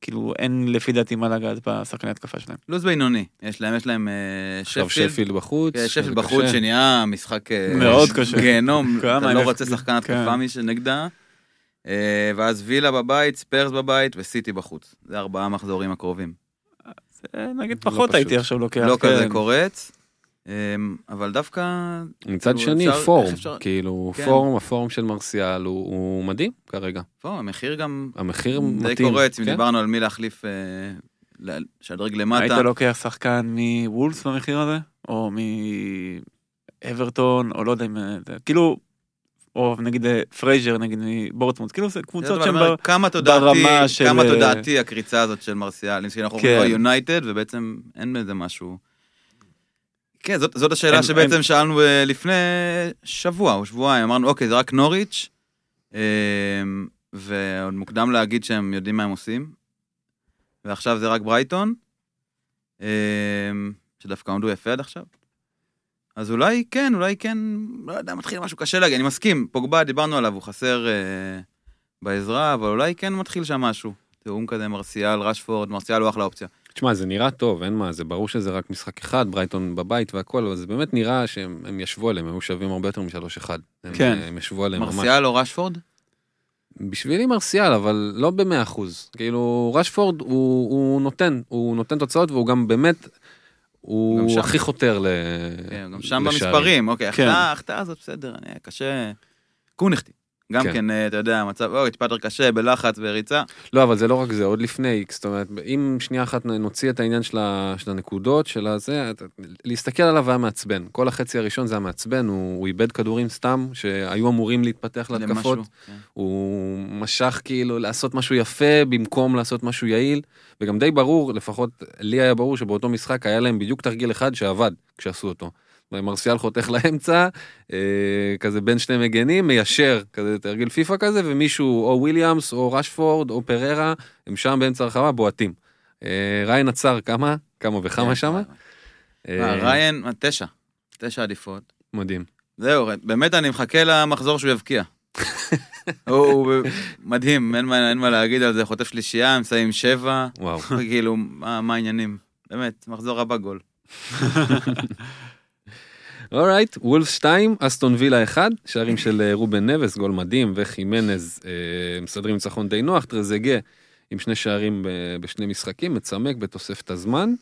כאילו אין לפי דעתי מה לגעת בשחקני התקפה שלהם. לו"ז בינוני, יש להם, יש להם אה, עכשיו שפילד. שפילד בחוץ. כן, שפילד בחוץ קשה. שנהיה משחק אה, מאוד קשה. גיהנום, אתה לא רוצה שחקן התקפה כן. מי שנגדה. אה, ואז וילה בבית, ספיירס בבית וסיטי בחוץ. זה ארבעה מחזורים הקרובים. נגיד לא פחות. הייתי עכשיו לוקח. לא כזה כן. קורץ. אה, אבל דווקא, מצד כאילו, שני, אפשר- פורום, אפשר- כאילו, כן. פורום, הפורום של מרסיאל הוא- הוא מדהים כרגע. פה המחיר גם המחיר די מתאים. קורץ, אם כן? דיברנו על מי להחליף, אה, לשדרג למטה. היית לוקח שחקן מוולס במחיר הזה? או מאברטון, או לא יודע אם... אה, זה- כאילו, או נגיד אה, פרייזר נגיד מבורנמות', כאילו זה קבוצות שהן... בר- כמה תודעתי, ברמה של, כמה אה, תודעתי הקריצה הזאת של מרסיאל, כי אנחנו כן. אומרים יונייטד ובעצם אין בזה משהו. כן, זאת, זאת השאלה הם- שבעצם הם- שאלנו אה, לפני שבוע או שבועיים, אמרנו אוקיי זה רק נוריץ', אה, ועוד מוקדם להגיד שהם יודעים מה הם עושים, ועכשיו זה רק ברייטון, אה, שדווקא עמדו יפה עד עכשיו. אז אולי כן, אולי כן, לא יודע, מתחיל משהו קשה להגיד, אני מסכים, פוגבה, דיברנו עליו, הוא חסר אה, בעזרה, אבל אולי כן מתחיל שם משהו. תיאום כזה, מרסיאל, רשפורד, מרסיאל הוא אחלה אופציה. תשמע, זה נראה טוב, אין מה, זה ברור שזה רק משחק אחד, ברייטון בבית והכל, אבל זה באמת נראה שהם הם ישבו עליהם, הם היו שווים הרבה יותר משלוש אחד. כן. הם ישבו עליהם ממש. מרסיאל או רשפורד? בשבילי מרסיאל, אבל לא במאה אחוז. כאילו, רשפורד הוא, הוא נותן, הוא נותן תוצאות והוא גם באמת, גם הוא שם. הכי חותר ל... כן, גם שם לשערים. במספרים, אוקיי, כן. החטאה, הזאת בסדר, אני- קשה. קונחטי. גם כן. כן, אה, אתה יודע, מצב, אוי, טיפה יותר קשה, בלחץ, בריצה. לא, אבל זה לא רק זה, עוד לפני, זאת אומרת, אם שנייה אחת נוציא את העניין של, ה, של הנקודות, של הזה, להסתכל עליו היה מעצבן. כל החצי הראשון זה היה מעצבן, הוא, הוא איבד כדורים סתם, שהיו אמורים להתפתח להתקפות. למשהו, כן. הוא משך כאילו לעשות משהו יפה במקום לעשות משהו יעיל, וגם די ברור, לפחות לי היה ברור שבאותו משחק היה להם בדיוק תרגיל אחד שעבד כשעשו אותו. מרסיאל חותך לאמצע, אה, כזה בין שני מגנים, מיישר, כזה תרגיל פיפא כזה, ומישהו, או וויליאמס, או רשפורד, או פררה, הם שם באמצע הרחבה בועטים. אה, ריין עצר כמה? כמה וכמה כן, שמה? וואי. מה, ריין, תשע. תשע עדיפות. מדהים. זהו, באמת אני מחכה למחזור שהוא יבקיע. הוא מדהים, אין מה, אין מה להגיד על זה, חוטף שלישייה, מסיים שבע, וואו. כאילו, מה, מה העניינים? באמת, מחזור הבא גול. אורייט, וולף 2, אסטון וילה 1, שערים של אה, רובן נבס, גול מדהים, וחימנז אה, מסדרים ניצחון די נוח, טרזגה עם שני שערים בשני משחקים, מצמק בתוספת הזמן.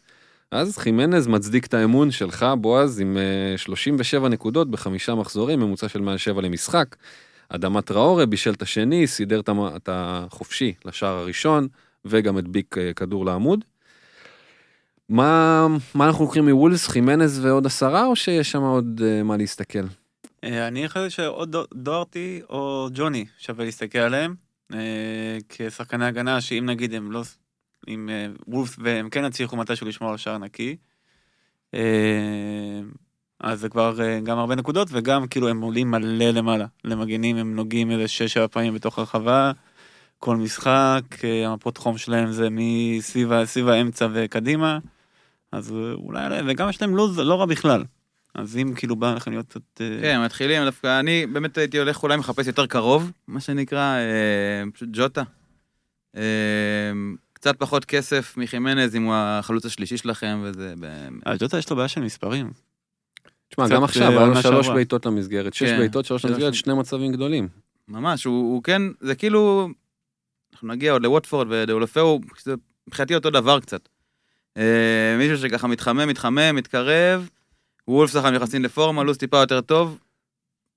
אז חימנז מצדיק את האמון שלך, בועז, עם אה, 37 נקודות בחמישה מחזורים, ממוצע של מעל 7 למשחק. אדמה טראורה בישל את השני, סידר את החופשי לשער הראשון, וגם הדביק אה, כדור לעמוד. מה, מה אנחנו לוקחים מוולס, חימנז ועוד עשרה, או שיש שם עוד uh, מה להסתכל? אה, אני חושב שעוד דו- דוארטי או ג'וני שווה להסתכל עליהם אה, כשחקני הגנה שאם נגיד הם לא עם אה, וולף והם כן יצליחו מתישהו לשמור על שער נקי. אה, אז זה כבר אה, גם הרבה נקודות וגם כאילו הם עולים מלא למעלה למגנים הם נוגעים איזה שש שבע פעמים בתוך הרחבה. כל משחק המפות חום שלהם זה מסביב האמצע וקדימה. אז אה, אולי וגם יש להם לו"ז לא רע בכלל. אז אם כאילו בא לכם להיות קצת... אה, כן, מתחילים דווקא, אני באמת הייתי הולך אולי מחפש יותר קרוב, מה שנקרא, אה, פשוט ג'וטה. אה, קצת פחות כסף מחימנז אם הוא החלוץ השלישי שלכם, וזה... ג'וטה יש לו בעיה של מספרים. תשמע, גם עכשיו, היה לו שלוש. בעיטות למסגרת, שש כן, בעיטות, שלוש למסגרת, שני מצבים גדולים. ממש, הוא, כן, זה כאילו, אנחנו נגיע עוד לווטפורד ודאולפאו, זה מבחינתי אותו דבר קצת. אה, מישהו שככה מתחמם, מתחמם, מתקרב, וולף שחקן נכנסים לפורמה, לו"ז טיפה יותר טוב.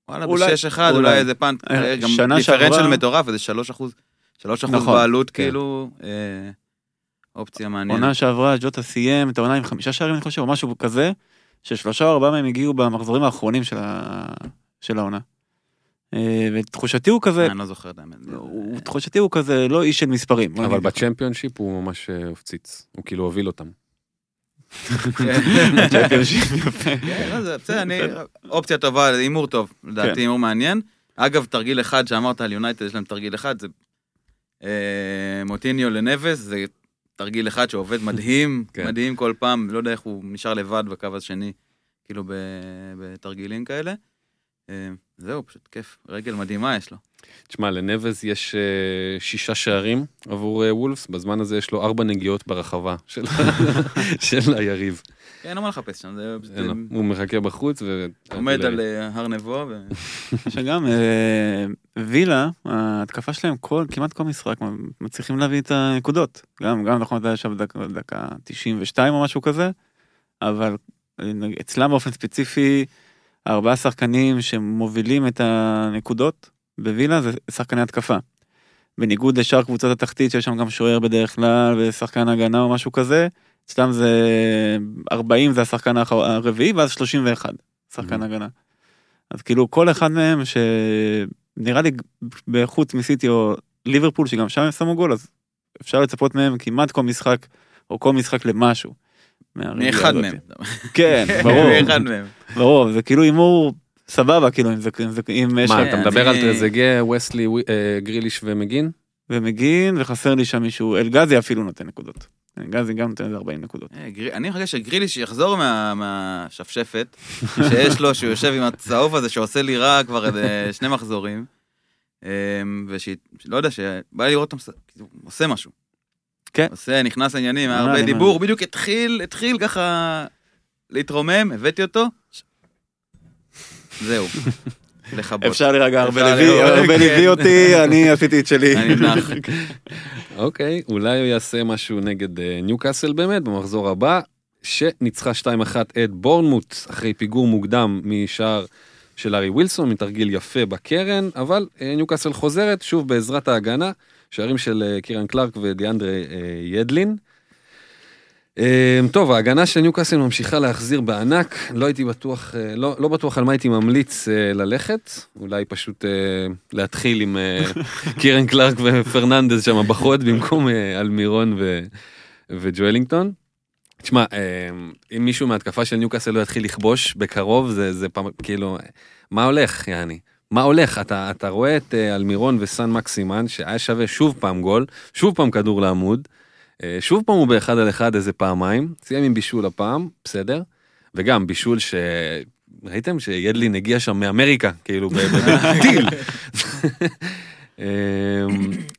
וואלה, אולי- בשש אחד, אולי. אולי איזה פאנט, אה, אה, גם דיפרנציאל שעברה- מטורף, איזה שלוש אחוז, שלוש אחוז נכון, בעלות, כן. כאילו, אה, אופציה מעניינת. עונה שעברה ג'וטה סיים את העונה עם חמישה שערים אני חושב או משהו כזה ששלושה או ארבעה מהם הגיעו במחזורים האחרונים של. של העונה. אה, ותחושתי הוא כזה, אני לא זוכר את האמת. תחושתי הוא כזה לא איש של מספרים. אבל. בצ'מפיונשיפ הוא ממש אה, הפציץ, הוא כאילו הוביל אותם. יפה. כן, לא, זה בסדר, אני... אופציה טובה, זה הימור טוב, לדעתי כן. הימור מעניין. אגב, תרגיל אחד שאמרת על יונייטד, יש להם תרגיל אחד, זה אה, מוטיניו לנבס, זה תרגיל אחד שעובד מדהים, כן. מדהים כל פעם, לא יודע איך הוא נשאר לבד בקו השני, כאילו בתרגילים כאלה. אה, זהו, פשוט כיף. רגל מדהימה יש לו. תשמע, לנבז יש אה, שישה שערים עבור אה, וולפס, בזמן הזה יש לו ארבע נגיעות ברחבה של, של היריב. כן, אין לו מה לחפש שם, זה פשוט אין לו. הוא מחכה בחוץ ו... עומד על הר נבו. ו- שגם וילה, ההתקפה שלהם כל, כמעט כל משחק מצליחים להביא את הנקודות. גם, גם נכון, זה היה שם דקה, דקה 92 או משהו כזה, אבל אצלם באופן ספציפי, ארבעה שחקנים שמובילים את הנקודות בווילה זה שחקני התקפה. בניגוד לשאר קבוצות התחתית שיש שם גם שוער בדרך כלל ושחקן הגנה או משהו כזה, אצלם זה 40 זה השחקן הרביעי ואז 31 שחקן Mhm. הגנה. אז כאילו כל אחד מהם שנראה לי בחוץ מסיטי או ליברפול שגם שם הם שמו גול אז אפשר לצפות מהם כמעט כל משחק או כל משחק למשהו. מאחד. מהם. כן ברור מאחד מהם. ברור זה כאילו הימור סבבה כאילו אם זה אם יש מה, אתה מדבר על טרזגה, וסלי, אה, גריליש ומגין? ומגין וחסר לי שם מישהו אלגזי אפילו נותן נקודות. אלגזי גם נותן איזה 40 נקודות. אה, אני מחכה שגריליש יחזור מה- מהשפשפת שיש לו, שהוא יושב עם הצהוב הזה שעושה לי רע כבר איזה שני מחזורים. ושלא יודע, שבא לי לראות אותו כאילו, עושה משהו. כן. עושה, נכנס לעניינים, היה הרבה דיבור, בדיוק התחיל, התחיל ככה להתרומם, הבאתי אותו. זהו. לכבות. אפשר להירגע הרבה ליווי אותי אני עשיתי את שלי. אני נח. אוקיי, אולי הוא יעשה משהו נגד אה, ניוקאסל באמת במחזור הבא, שניצחה 2-1 את בורנמוט אחרי פיגור מוקדם משער של ארי ווילסון, מתרגיל יפה בקרן, אבל אה, ניוקאסל חוזרת שוב בעזרת ההגנה, שערים של אה, קירן קלארק ודיאנדרה אה, ידלין. אה, טוב, ההגנה של ניוקאסל ממשיכה להחזיר בענק, לא הייתי בטוח, אה, לא, לא בטוח על מה הייתי ממליץ ללכת, אולי פשוט להתחיל עם קירן קלארק ופרננדז שם בחוד במקום אלמירון ו- וג'ואלינגטון. תשמע, אם מישהו מהתקפה של ניוקאסל לא יתחיל לכבוש בקרוב, זה, זה פעם, כאילו, מה הולך, יעני? מה הולך? אתה, אתה רואה את אה, אלמירון וסן מקסימן, שהיה שווה שוב פעם גול, שוב פעם כדור לעמוד, אה, שוב פעם הוא באחד על אחד איזה פעמיים, סיים עם בישול הפעם, בסדר, וגם בישול ש... ראיתם שידלין הגיע שם מאמריקה, כאילו, בטיל. אמ,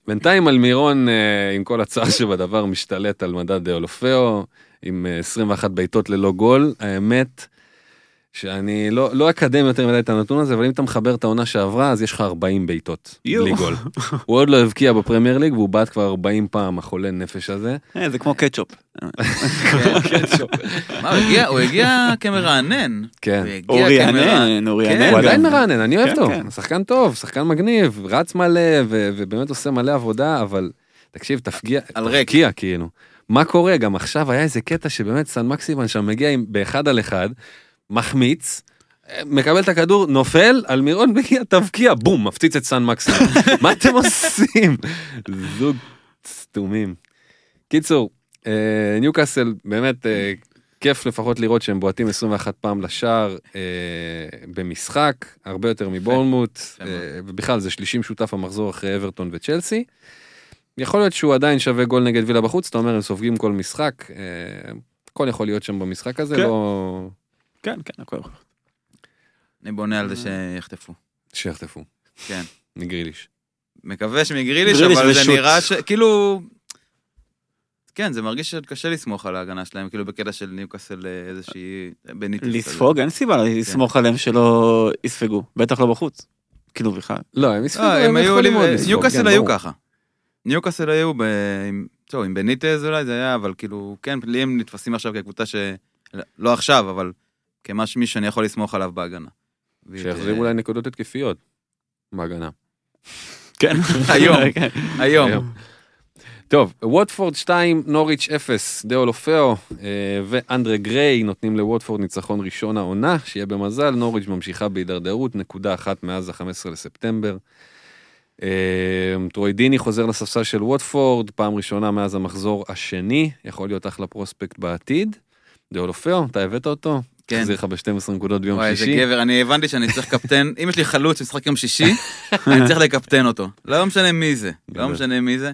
בינתיים אלמירון, אה, עם כל הצער שבדבר, משתלט על מדד אולופאו, עם אה, 21 בעיטות ללא גול. האמת, שאני לא, לא אקדם יותר מדי את הנתון הזה, אבל אם אתה מחבר את העונה שעברה, אז יש לך 40 בעיטות. בלי גול. הוא עוד לא הבקיע בפרמייר ליג, והוא בעט כבר 40 פעם, החולה נפש הזה. אה, זה כמו קטשופ. מה, הוא הגיע- כמרענן. כן. הוא הגיע כמרענן. כן. הוא עדיין. מרענן, אני אוהב כן, אותו, כן. שחקן טוב, שחקן מגניב, רץ מלא ובאמת עושה מלא עבודה, אבל תקשיב, תפגיע. תפקיע כאילו. מה קורה? גם עכשיו היה איזה קטע שבאמת סן מקסימן שם מגיע באחד על אחד, מחמיץ, מקבל את הכדור, נופל, על מירון מגיע, תבקיע, בום, מפציץ את סן מקסימן. מה אתם עושים? זוג סתומים. קיצור, אה, ניוקאסל באמת אה, כיף לפחות לראות שהם בועטים 21 פעם לשער אה, במשחק, הרבה יותר מבורנמוט, אה. ובכלל זה שלישים שותף המחזור אחרי אברטון וצ'לסי. יכול להיות שהוא עדיין שווה גול נגד וילה בחוץ, אתה אומר הם סופגים כל משחק, אה, הכל יכול להיות שם במשחק הזה, כן. לא... כן, כן, הכל יכול. אני בונה על זה שיחטפו. שיחטפו, כן. מגריליש. מקווה שמגריליש, גריליש אבל זה. נראה ש... כאילו... כן, זה מרגיש שקשה לסמוך על ההגנה שלהם, כאילו בקטע של ניוקאסל אה, איזושהי... כזה. לספוג אין סיבה לסמוך עליהם שלא יספגו בטח לא בחוץ. כאילו בכלל. לא, הם יספגו, לא, הם היו... יכולים מאוד לספוג, ניוקאסל כן, היו. ככה. ניוקאסל היו ב... טוב, עם בניטז אולי זה היה, אבל כאילו, כן, לי הם נתפסים עכשיו כקבוצה ש... לא עכשיו, אבל כמש מישהו שאני יכול לסמוך עליו בהגנה. שיחזירו אולי נקודות התקפיות בהגנה. כן. היום. כן. היום. היום. טוב, ווטפורד 2, נוריץ' 0, דאו לופאו אה, ואנדרה גריי נותנים לווטפורד ניצחון ראשון העונה, שיהיה במזל, נוריץ' ממשיכה בהידרדרות, נקודה אחת מאז ה-15 לספטמבר. אה, טרוידיני חוזר לספסל של ווטפורד, פעם ראשונה מאז המחזור השני, יכול להיות אחלה פרוספקט בעתיד. דאו לופאו, אתה הבאת אותו? כן. החזיר לך ב-12 נקודות ביום וואי, איזה שישי. גבר, אני הבנתי שאני צריך קפטן, אם יש לי חלוץ שמשחק יום שישי, אני צריך לקפטן אותו. לא משנה מי זה, לא. משנה מי זה.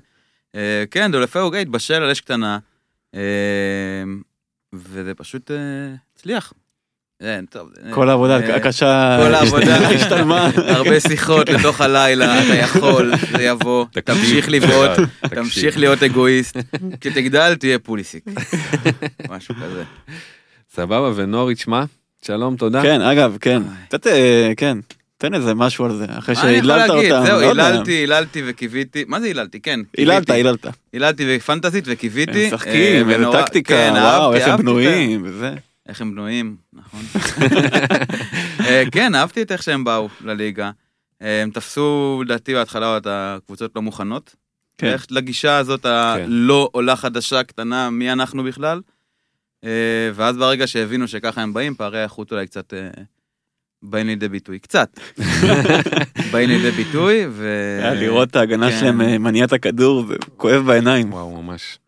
אה, כן, דולפאו גיא התבשל על אש קטנה, אה, וזה פשוט אה, הצליח. כן, טוב. אה, כל העבודה הקשה כל העבודה השתלמה. הרבה שיחות לתוך הלילה, אתה יכול, זה יבוא. תמשיך לבעוט. תמשיך להיות אגואיסט, כשתגדל תהיה פוליסיק. משהו כזה. סבבה, ונוריץ' מה? שלום, תודה. כן, אגב, כן. קצת, אה, כן. תן איזה משהו על זה, אחרי שהיללת? אותם. זהו, לא. היללתי, היללתי וקיוויתי, מה זה היללתי? כן. היללת. היללת. היללתי ופנטזית וקיוויתי. הם משחקים, אה, איזה טקטיקה, כן, וואו, איך הם בנויים, וזה. איך הם בנויים, נכון. אה, כן, אהבתי את איך שהם באו לליגה. הם תפסו, לדעתי, בהתחלה את הקבוצות לא מוכנות. כן. לגישה הזאת הלא עולה חדשה קטנה, מי אנחנו בכלל. אה, ואז ברגע שהבינו שככה הם באים, פערי האיכות אולי קצת אה, באים לידי ביטוי. קצת. באים לידי ביטוי, ו... היה לראות את ההגנה כן. שלהם אה, מניע את הכדור, זה כואב בעיניים. וואו, ממש.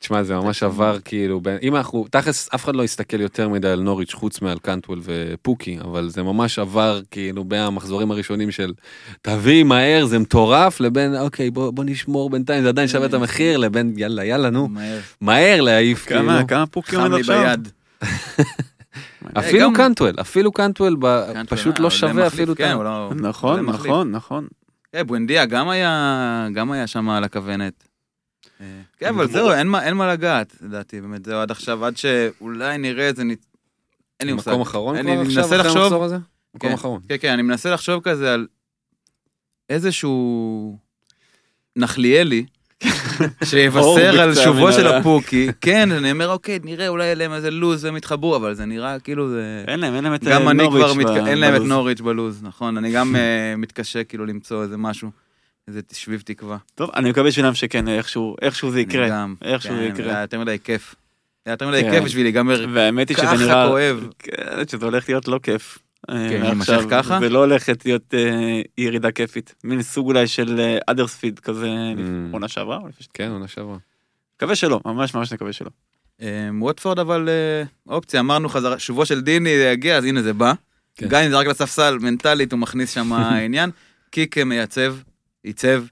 תשמע, זה ממש עבר כאילו, בין- אם אנחנו, תכלס אף אחד לא יסתכל יותר מדי על נוריץ' חוץ מעל קנטוול ופוקי, אבל זה ממש עבר כאילו בין המחזורים הראשונים של תביא מהר, זה מטורף, לבין אוקיי, בוא, בוא נשמור בינתיים, זה עדיין שווה את המחיר, לבין יאללה, יאללה, נו, מהר. מהר להעיף כאילו. כמה, כמה פוקים חם עד לי עכשיו? ביד. אפילו גם- קנטוול, אפילו קנטוול פשוט אה, לא זה שווה מחליף, אפילו את כן, ה... הוא לא- נכון. נכון, נכון. כן, בואנדיה גם היה, גם היה שם על הכוונת. כן, אבל זהו, אין מה- לגעת, לדעתי, באמת, זהו, עד עכשיו, עד שאולי נראה את זה, אין לי מושג. מקום אחרון כבר עכשיו, אחרי המחזור הזה? מקום כן. אחרון. כן, כן, אני מנסה לחשוב כזה על איזשהו נחליאלי, שיבשר על שובו של. הפוקי. כן, אני אומר, אוקיי, נראה, אולי יהיה להם איזה לוז והם יתחברו, אבל זה נראה כאילו זה... אין להם, אין להם את גם אה, אני נוריץ' כבר, מתק... ב- אין להם את בלוז. נוריץ' בלוז, נכון, אני גם אה, מתקשה כאילו למצוא איזה משהו, איזה שביב תקווה. טוב, אני מקווה בשבילם שכן, איכשהו איכשהו זה אני יקרה. גם, איכשהו זה כן, יקרה. היה יותר מדי כיף. היה יותר מדי כן. כיף בשביל להיגמר והאמת היא שזה ככה. כואב. כן, שזה הולך להיות לא כיף. אה, כן. יימשך ככה? זה לא הולכת להיות אה, ירידה כיפית. מין סוג אולי של אדרספיד כזה, Mm. עונה שעברה? כן, עונה שעברה. מקווה שלא, ממש ממש נקווה שלא. אה, ווטפורד אבל אה, אופציה, אמרנו חזרה, שובו של דיני יגיע, אז הנה זה בא. כן. גם אם זה רק לספסל, מנטלית הוא מכניס שם עניין. קיקה מייצב, ייצב,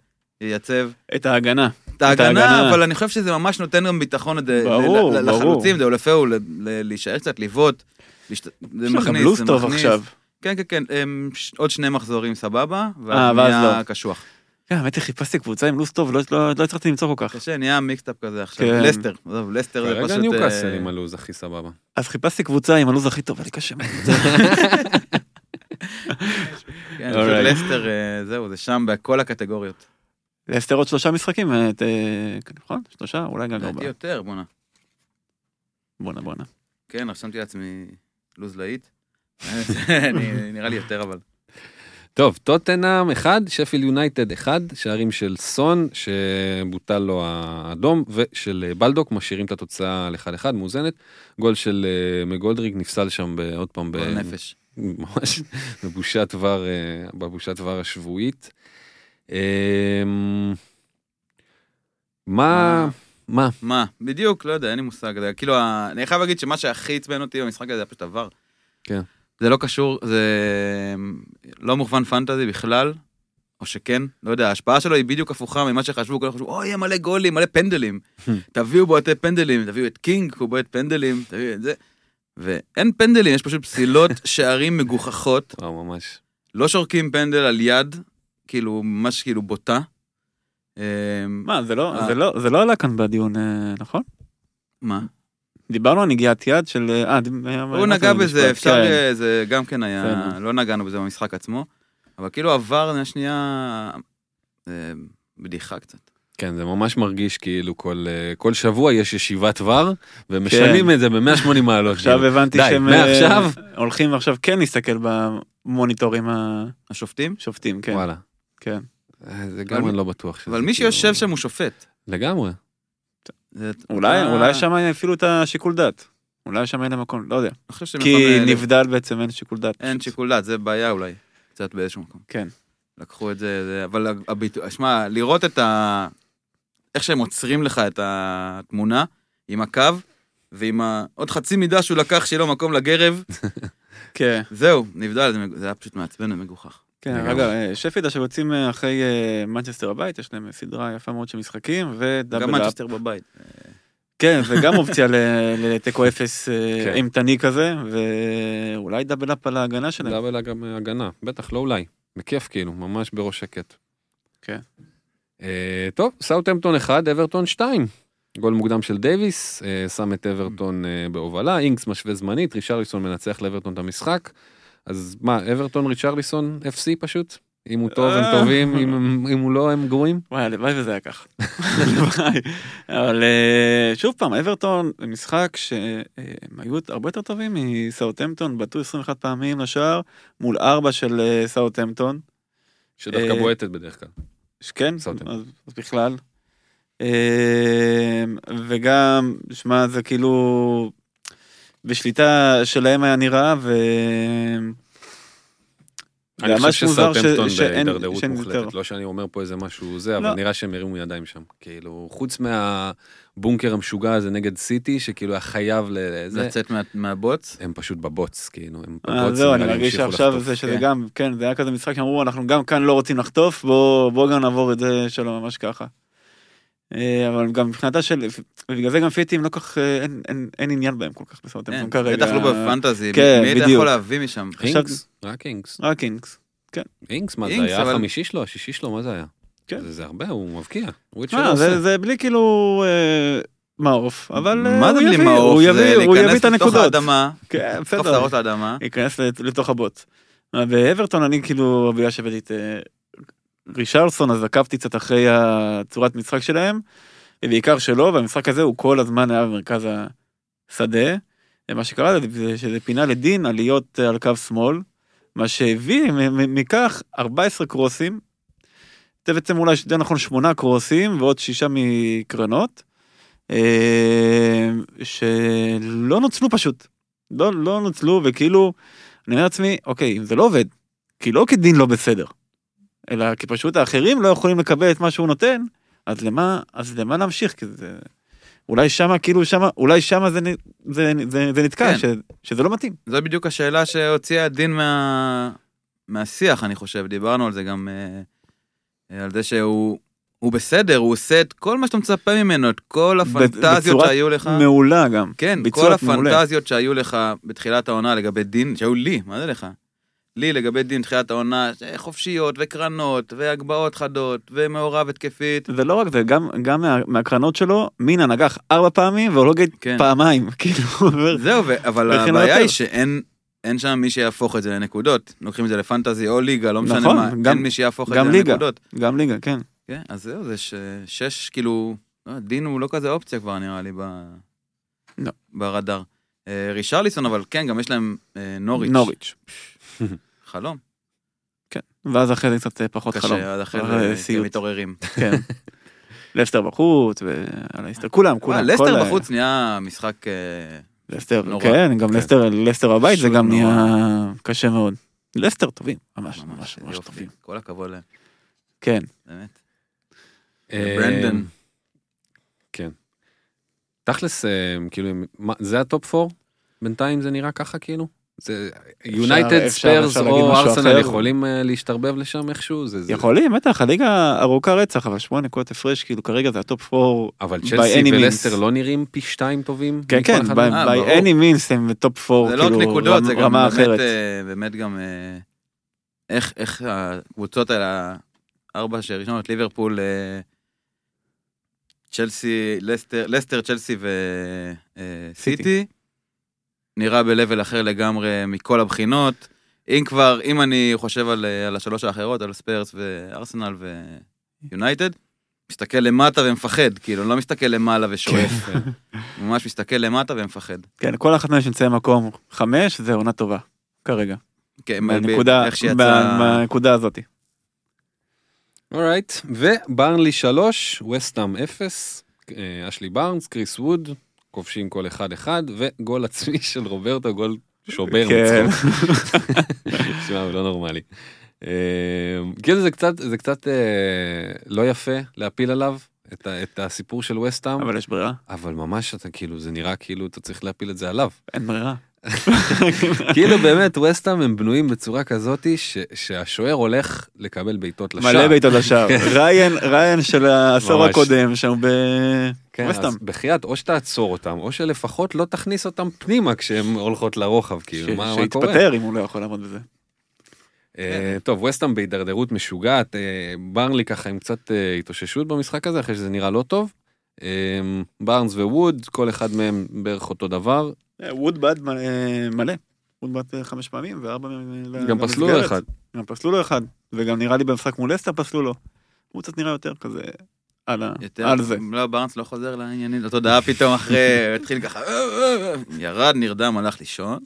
ייצב. את ההגנה. את ההגנה, ההגנה. אבל אני חושב שזה ממש נותן גם ביטחון לד- ברור, ל- ל- ברור. לחלוצים, דאולפאו, ל- ל- להישאר קצת, לבעוט. להשת- זה מכניס, זה טוב מכניס. עכשיו. כן, כן, כן, ש- עוד שני מחזורים סבבה, אה, ואז נהיה לא. קשוח. כן, האמת היא חיפשתי קבוצה עם לו"ז טוב, לא- לא לא הצלחתי למצוא כל כך. קשה, נהיה mixed up כזה עכשיו. כן. לסטר, עזוב, לסטר זה כרגע פשוט... ניוקאסל אה, עם הלו"ז הכי סבבה. אז חיפשתי קבוצה עם הלו"ז הכי טוב, היה לי קשה מאוד. כן, לסטר, אה, זהו, זה שם בכל הקטגוריות. ללסטר עוד שלושה משחקים, אה, את, נכון? שלושה? אולי גם לדעתי ארבעה. יותר, בואנה. בואנה בואנה. כן, רשמתי לעצמי לוז להיט. אני- נראה לי יותר אבל. טוב, טוטנאם 1, שפיל יונייטד 1, שערים של סון, שבוטל לו האדום, ושל אה, בלדוק, משאירים את התוצאה על 1-1, מאוזנת. גול של מגולדריג נפסל שם ב- עוד פעם, ב- גול נפש. ממש בבושת אה, בבושת דבר השבועית. אמ, מה, מה? מה? בדיוק, לא יודע, אין לי מושג. כאילו, אני חייב להגיד שמה שהכי עצבן אותי במשחק הזה היה פשוט עבר. כן. זה לא קשור, זה לא מוכוון פנטזי בכלל, או שכן, לא יודע, ההשפעה שלו היא בדיוק הפוכה ממה שחשבו, כולם חשבו, אוי, יהיה מלא גולים, מלא פנדלים. תביאו בועטי פנדלים, תביאו את קינג, הוא בועט פנדלים, תביאו את זה. ואין פנדלים, יש פשוט פסילות שערים מגוחכות, וואו, ממש. לא שורקים פנדל על יד, כאילו, ממש כאילו בוטה. אמ, מה, זה לא- אה. זה לא- זה לא עלה כאן בדיון, אה, נכון? מה? דיברנו על נגיעת יד של... אה, אה, הוא נגע זה בזה? אפשר, כן. זה גם כן היה. לא נגענו בזה במשחק עצמו, אבל כאילו עבר השנייה, זה בדיחה קצת. כן, זה ממש מרגיש כאילו כל, אה, כל שבוע יש ישיבת ור, ומשנים את זה ב-180 מעלות. עכשיו כאילו. הבנתי די, שהם אה, מעכשיו? הולכים עכשיו כן להסתכל במוניטורים השופטים? השופטים, כן. וואלה. כן. אה, זה גם אבל- אני לא בטוח שזה אבל מי כאילו- שיושב שם הוא שופט. לגמרי. זה- אולי אתה- אולי שם אפילו את השיקול דעת. אולי שם אין להם מקום, לא יודע. כי אה, נבדל בעצם אין שיקול דעת. אין שיקול דעת, זה בעיה אולי, קצת באיזשהו מקום. כן. לקחו את זה, זה- אבל הביטוי, שמע, לראות את ה... איך שהם עוצרים לך את התמונה עם הקו, ועם ה... עוד חצי מידה שהוא לקח שיהיה לו מקום לגרב, כן. זהו, נבדל, זה, היה פשוט מעצבן ומגוחך. כן. רגע, אה, שפיד עכשיו יוצאים אה, אחרי אה, מנצ'סטר הבית, יש להם סדרה יפה מאוד של משחקים, גם ודאבל אפ. מנצ'סטר בבית. כן, זה גם אופציה ל- לתיקו אפס כן. אימתני כזה, ואולי דאבל אפ על ההגנה שלהם. דאבל גם הגנה, בטח, לא אולי. בכיף כאילו, ממש בראש שקט. כן. אה, טוב, סאוטהמפטון 1, אברטון 2. גול מוקדם של דייוויס, אה, שם את אברטון אה, בהובלה, אינקס משווה זמנית, ריצ'רליסון מנצח לאברטון את המשחק. אז מה, אברטון ריצ'רליסון FC פשוט? אם הוא טוב הם. טובים, אם הוא לא הם גרועים? וואי, הלוואי וזה היה ככה. הלוואי. אבל שוב פעם, אברטון זה משחק שהם היו הרבה יותר טובים מסאוטהמפטון, בעטו 21 פעמים לשער, מול 4 של סאוטהמפטון. שדווקא בועטת בדרך כלל. כן. אז אז בכלל. אה, וגם, שמע, זה כאילו, בשליטה שלהם היה נראה, ו... אני חושב מוזר ש- שסאוטהמפטון שאין- בהידרדרות. מוחלטת, לא שאני אומר פה איזה משהו זה, אבל לא. נראה שהם הרימו ידיים שם. כאילו, חוץ מהבונקר המשוגע הזה נגד סיטי, שכאילו היה חייב לזה, לצאת מה- מהבוץ. הם פשוט בבוץ, כאילו, הם אה, בבוץ, זהו, אני מרגיש שעכשיו. זה שזה כן. גם, כן, זה היה כזה משחק שאמרו, אנחנו גם כאן לא רוצים לחטוף, בוא בוא גם נעבור את זה שלו ממש ככה. אה, אבל גם מבחינתה של, ובגלל זה גם פיטים לא כך, אה, אין- אין- אין עניין בהם כל כך בסרטים כן, כרגע. בטח לא בפנטזי, כן, מי אתה. יכול להביא משם? אינקס, רק אינקס. רק אינקס. אינקס, מה זה היה אבל- החמישי שלו, השישי שלו, מה זה היה? כן. זה זה הרבה, הוא מבקיע. הוא מה, שלו זה-. זה בלי כאילו אה, מעוף, אבל אה, מה זה הוא בלי יביא, מעוף? הוא יביא, הוא יביא להיכנס את לתוך הנקודות. האדמה, כן, לדחוף את בסדר, לאדמה. לת- לתוך הבוט. באברטון אני כאילו, בגלל שהבאתי את רישרלסון, אז עקבתי קצת אחרי הצורת משחק שלהם, ובעיקר שלו, והמשחק הזה הוא כל הזמן היה במרכז השדה. ומה שקרה זה שזה פינה לדין עליות אה, על קו שמאל, מה שהביא מכך 14 קרוסים, זה בעצם אולי יותר נכון שמונה קרוסים ועוד שישה מקרנות, אה, שלא נוצלו פשוט. לא, לא נוצלו וכאילו, אני אומר לעצמי, אוקיי, אם זה לא עובד, כי לא כדין לא בסדר, אלא כי פשוט האחרים לא יכולים לקבל את מה שהוא נותן, אז למה, אז למה להמשיך? כי זה, אולי שמה, כאילו שמה, אולי שמה זה, זה, זה, זה נתקע, כן. ש, שזה לא מתאים. זו בדיוק השאלה שהוציאה דין מה... מהשיח, אני חושב. דיברנו על זה גם, אה, על זה שהוא הוא בסדר, הוא עושה את כל מה שאתה מצפה ממנו, את כל הפנטזיות בצורה שהיו לך. מעולה גם. כן, כל מעולה. הפנטזיות שהיו לך בתחילת העונה לגבי דין, שהיו לי, מה זה לך? לי לגבי דין בתחילת העונה, חופשיות וקרנות והגבהות חדות ומעורב התקפית. זה לא רק זה, גם, גם מה, מהקרנות שלו, מינה נגח ארבע פעמים והולוגד כן. פעמיים, כאילו, זהו, ו- אבל הבעיה. היא שאין אין שם מי שיהפוך את זה לנקודות. לוקחים את זה לפנטזי או ליגה, לא משנה נכון, מה, גם- אין מי שיהפוך את זה ליגה. לנקודות. גם ליגה, כן. כן, אז זהו, זה. שש, כאילו, לא, דין הוא לא כזה אופציה כבר נראה לי ב... לא. ברדאר. אה, רישרליסון, אבל כן, גם יש להם אה, נוריץ'. נוריץ'. חלום. כן. ואז אחרי זה קצת אה, פחות חלום. קשה, עד אחרי אה, זה מתעוררים. כן. לסטר בחוץ, ועל ההסתר, כולם, כולם. לסטר בחוץ נהיה משחק... אה, לסטר, נורא. כן, גם כן. לסטר, לסטר הבית זה גם נורא. נהיה קשה מאוד. לסטר טובים, ממש, ממש, ממש. טובים. כל הכבוד להם, כן. באמת. ברנדון. כן. תכלס, כאילו, זה הטופ 4? בינתיים זה נראה ככה כאילו? זה יונייטד, ספרס או ארסנל. יכולים אה, להשתרבב לשם איכשהו? זה- זה- יכולים, בטח, הליגה ארוכה רצח, אבל שמונה נקודות הפרש, כאילו כרגע זה הטופ 4. אבל by צ'לסי any means. ולסטר לא נראים פי שתיים טובים? כן, כן, by ברור. any means הם בטופ 4, זה לא רק כאילו, נקודות, זה גם באמת, אחרת. אה, באמת גם... אה, איך איך הקבוצות האלה, ארבע שראשונות, ליברפול, צ'לסי, לסטר, לסטר, צ'לסי וסיטי, נראה ב-level אחר לגמרי מכל הבחינות. אם כבר, אם אני חושב על, אה, על השלוש האחרות, על ספרס וארסנל ויונייטד, מסתכל למטה ומפחד, כאילו, לא מסתכל למעלה ושואף, כן. ממש מסתכל למטה ומפחד. כן, כל אחת מהן שנמצא במקום חמש, זה עונה טובה, כרגע. כן, בנקודה, איך שיצא... בנקודה הזאת. אורייט, וברנלי 3, וסטאם 0, אשלי בארנס, קריס ווד, כובשים כל אחד אחד, וגול עצמי של רוברטו, גול שובר כן. מצחוק. שמע, הוא לא נורמלי. אה, כאילו זה קצת, זה קצת אה, לא יפה להפיל עליו את, ה- את הסיפור של וסטאם, אבל יש ברירה, אבל ממש אתה כאילו, זה נראה כאילו אתה צריך להפיל את זה עליו. אין ברירה. כאילו באמת ווסטהאם הם בנויים בצורה כזאתי ש- שהשוער הולך לקבל בעיטות לשער. מלא בעיטות לשער. כן. ריין, ריין של העשור ממש. הקודם, שם כן, בווסטהאם. אז בחייאת, או שתעצור אותם, או שלפחות לא תכניס אותם פנימה כשהן הולכות לרוחב, כאילו, מה מה קורה? שיתפטר אם הוא לא יכול לעמוד בזה. אה, טוב, ווסטהאם בהידרדרות משוגעת, אה, ברנלי ככה עם קצת אה, התאוששות במשחק הזה, אחרי שזה נראה לא טוב. אה, בארנס וווד, כל אחד מהם בערך אותו דבר, אה, ווד בעט מ- אה, מלא. ווד בעט אה, חמש פעמים וארבע ל- גם פסלו לו. אחד. גם פסלו לו אחד. וגם נראה לי במשחק מול אסטר פסלו לו. הוא קצת נראה יותר כזה על ה- יותר, על זה. לא, ברנס לא חוזר לעניינים, לתודעה פתאום אחרי, התחיל ככה, "אה, אה, אה", ירד, נרדם, הלך לישון.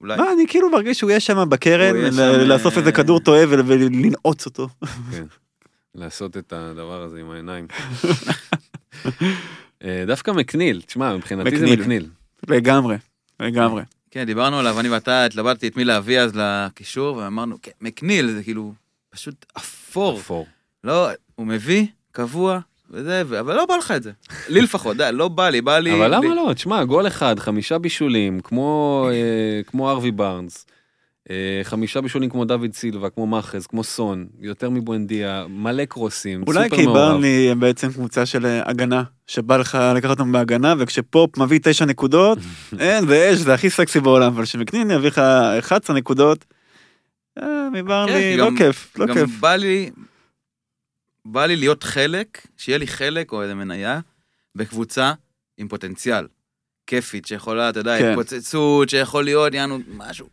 אולי, מה, אני כאילו מרגיש שהוא יהיה שם בקרן, לאסוף אה, איזה כדור טועה ול- ולנעוץ אותו. לעשות את הדבר הזה עם העיניים. אה, דווקא מקניל, תשמע, מבחינתי זה מקניל. לגמרי, לגמרי. כן, דיברנו עליו, אני ואתה התלבטתי את מי להביא אז לקישור, ואמרנו, כן, מקניל, זה כאילו, פשוט אפור. אפור. לא, הוא מביא, קבוע, וזה, ו- אבל לא בא לך את זה. לי לפחות, די, לא בא לי, בא לי... אבל למה לי- לא? תשמע, גול אחד, חמישה בישולים, כמו אה, כמו ארווי בארנס, חמישה בישולים כמו דוד סילבה, כמו מאחז, כמו סון, יותר מבואנדיה, מלא קרוסים, אולי סופר כי מעורב. ברנלי הם בעצם קבוצה של אה, הגנה, שבא לך לקחת אותם בהגנה, וכשפופ מביא תשע נקודות, אין, זה אש, זה הכי סקסי בעולם, אבל שמקנין יביא לך 11 נקודות, אה, כן, מברנלי, כי לא גם- כיף, לא גם כיף. בא לי, בא לי להיות חלק, שיהיה לי חלק או איזה מניה בקבוצה עם פוטנציאל. כיפית, שיכולה, אתה יודע, כן. התפוצצות, שיכול להיות, יענו, משהו.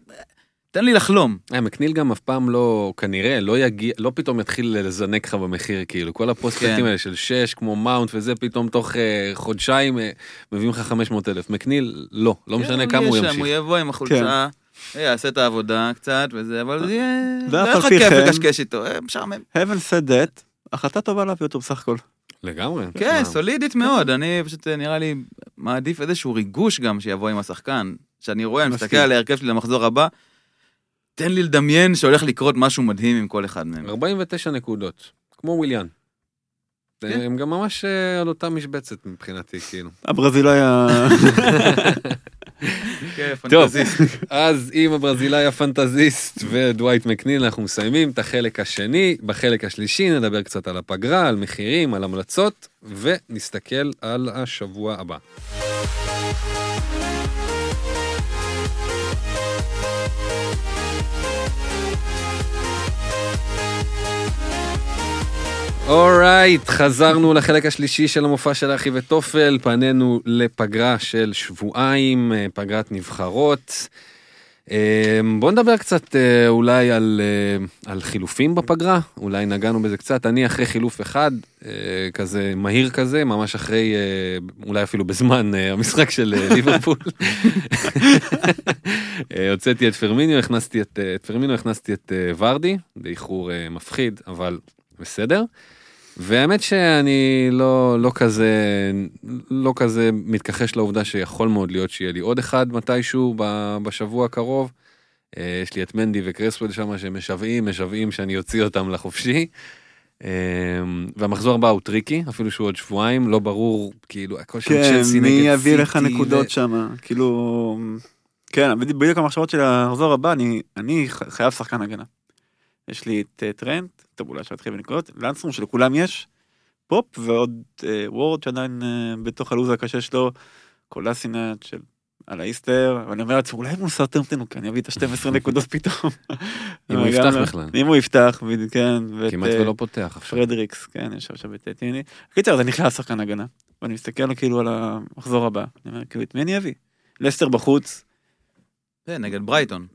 תן לי לחלום. אה, מקניל גם אף פעם לא, כנראה, לא יגיע, לא פתאום יתחיל לזנק לך במחיר, כאילו, כל הפרוספקטים כן. האלה של 6, כמו מאונט וזה, פתאום תוך אה, חודשיים אה, מביאים לך 500 אלף. מקניל, לא, לא משנה כן, כמה הוא ימשיך. הוא יבוא עם החולצה, יעשה את העבודה קצת וזה, אבל זה יהיה... ואף לא על לך פי כיף כן- לקשקש איתו, אה, משעמם. heaven said that, החלטה טובה להביא אותו בסך הכל. לגמרי. כן? סולידית מאוד, אני פשוט אה, נראה לי מעדיף איזשהו ריגוש גם שיבוא עם השחקן. שאני רואה, אני מסתכל. על ההרכב שלי למחזור הבא, תן לי לדמיין שהולך לקרות משהו מדהים עם כל אחד מהם. 49 נקודות, כמו וויליאן. כן. הם גם ממש אה, על אותה משבצת מבחינתי, כאילו. הברזילאי ה... כן, טוב. אז עם הברזילאי הפנטזיסט ודווייט מקניל אנחנו מסיימים את החלק השני. בחלק השלישי נדבר קצת על הפגרה, על מחירים, על המלצות, ונסתכל על השבוע הבא. אורייט, חזרנו לחלק השלישי של המופע של אחי ותופל, פנינו לפגרה של שבועיים, אה, פגרת נבחרות. אה, בואו נדבר קצת אה, אולי על, על חילופים בפגרה, אולי נגענו בזה קצת, אני אחרי חילוף אחד, כזה מהיר כזה, ממש אחרי, אולי אפילו בזמן המשחק של ליברפול. הוצאתי את פרמיניו, הכנסתי את, את פרמיניו, הכנסתי את ורדי, באיחור מפחיד, אבל בסדר. והאמת שאני לא, לא כזה, לא כזה מתכחש לעובדה שיכול מאוד להיות שיהיה לי עוד אחד מתישהו בשבוע הקרוב. אה, יש לי את מנדי וקרסוול שם שמשוועים, משוועים שאני אוציא אותם לחופשי. אה, והמחזור הבא הוא טריקי, אפילו שהוא עוד שבועיים, לא ברור, כאילו, הכל שם כן, צ'לסי נגד מן סיטי. יביא לך נקודות שם, כאילו... כן, בדיוק- המחשבות של המחזור הבא, אני- חייב שחקן הגנה. יש לי את אה, טרנט, טוב אולי אפשר להתחיל בנקודות, לנסטרום שלכולם יש, פופ ועוד אה, וורד שעדיין אה, בתוך הלו"ז הקשה שלו, קולסינט של על האיסטר, ואני אומר לעצמי אולי מול סרטרמפטון הוא כן יביא את ה-12 נקודות פתאום. אם הוא יפתח בכלל. אם הוא יפתח, כן. כמעט אה, ולא פותח עכשיו. פרדריקס, כן, ישב שם בטטיני. קיצר, אז אני חייב שחקן הגנה. ואני מסתכל כאילו על המחזור הבא, אני אומר, כאילו, את מי אני אביא? לסטר בחוץ, זה, נגד ברייטון.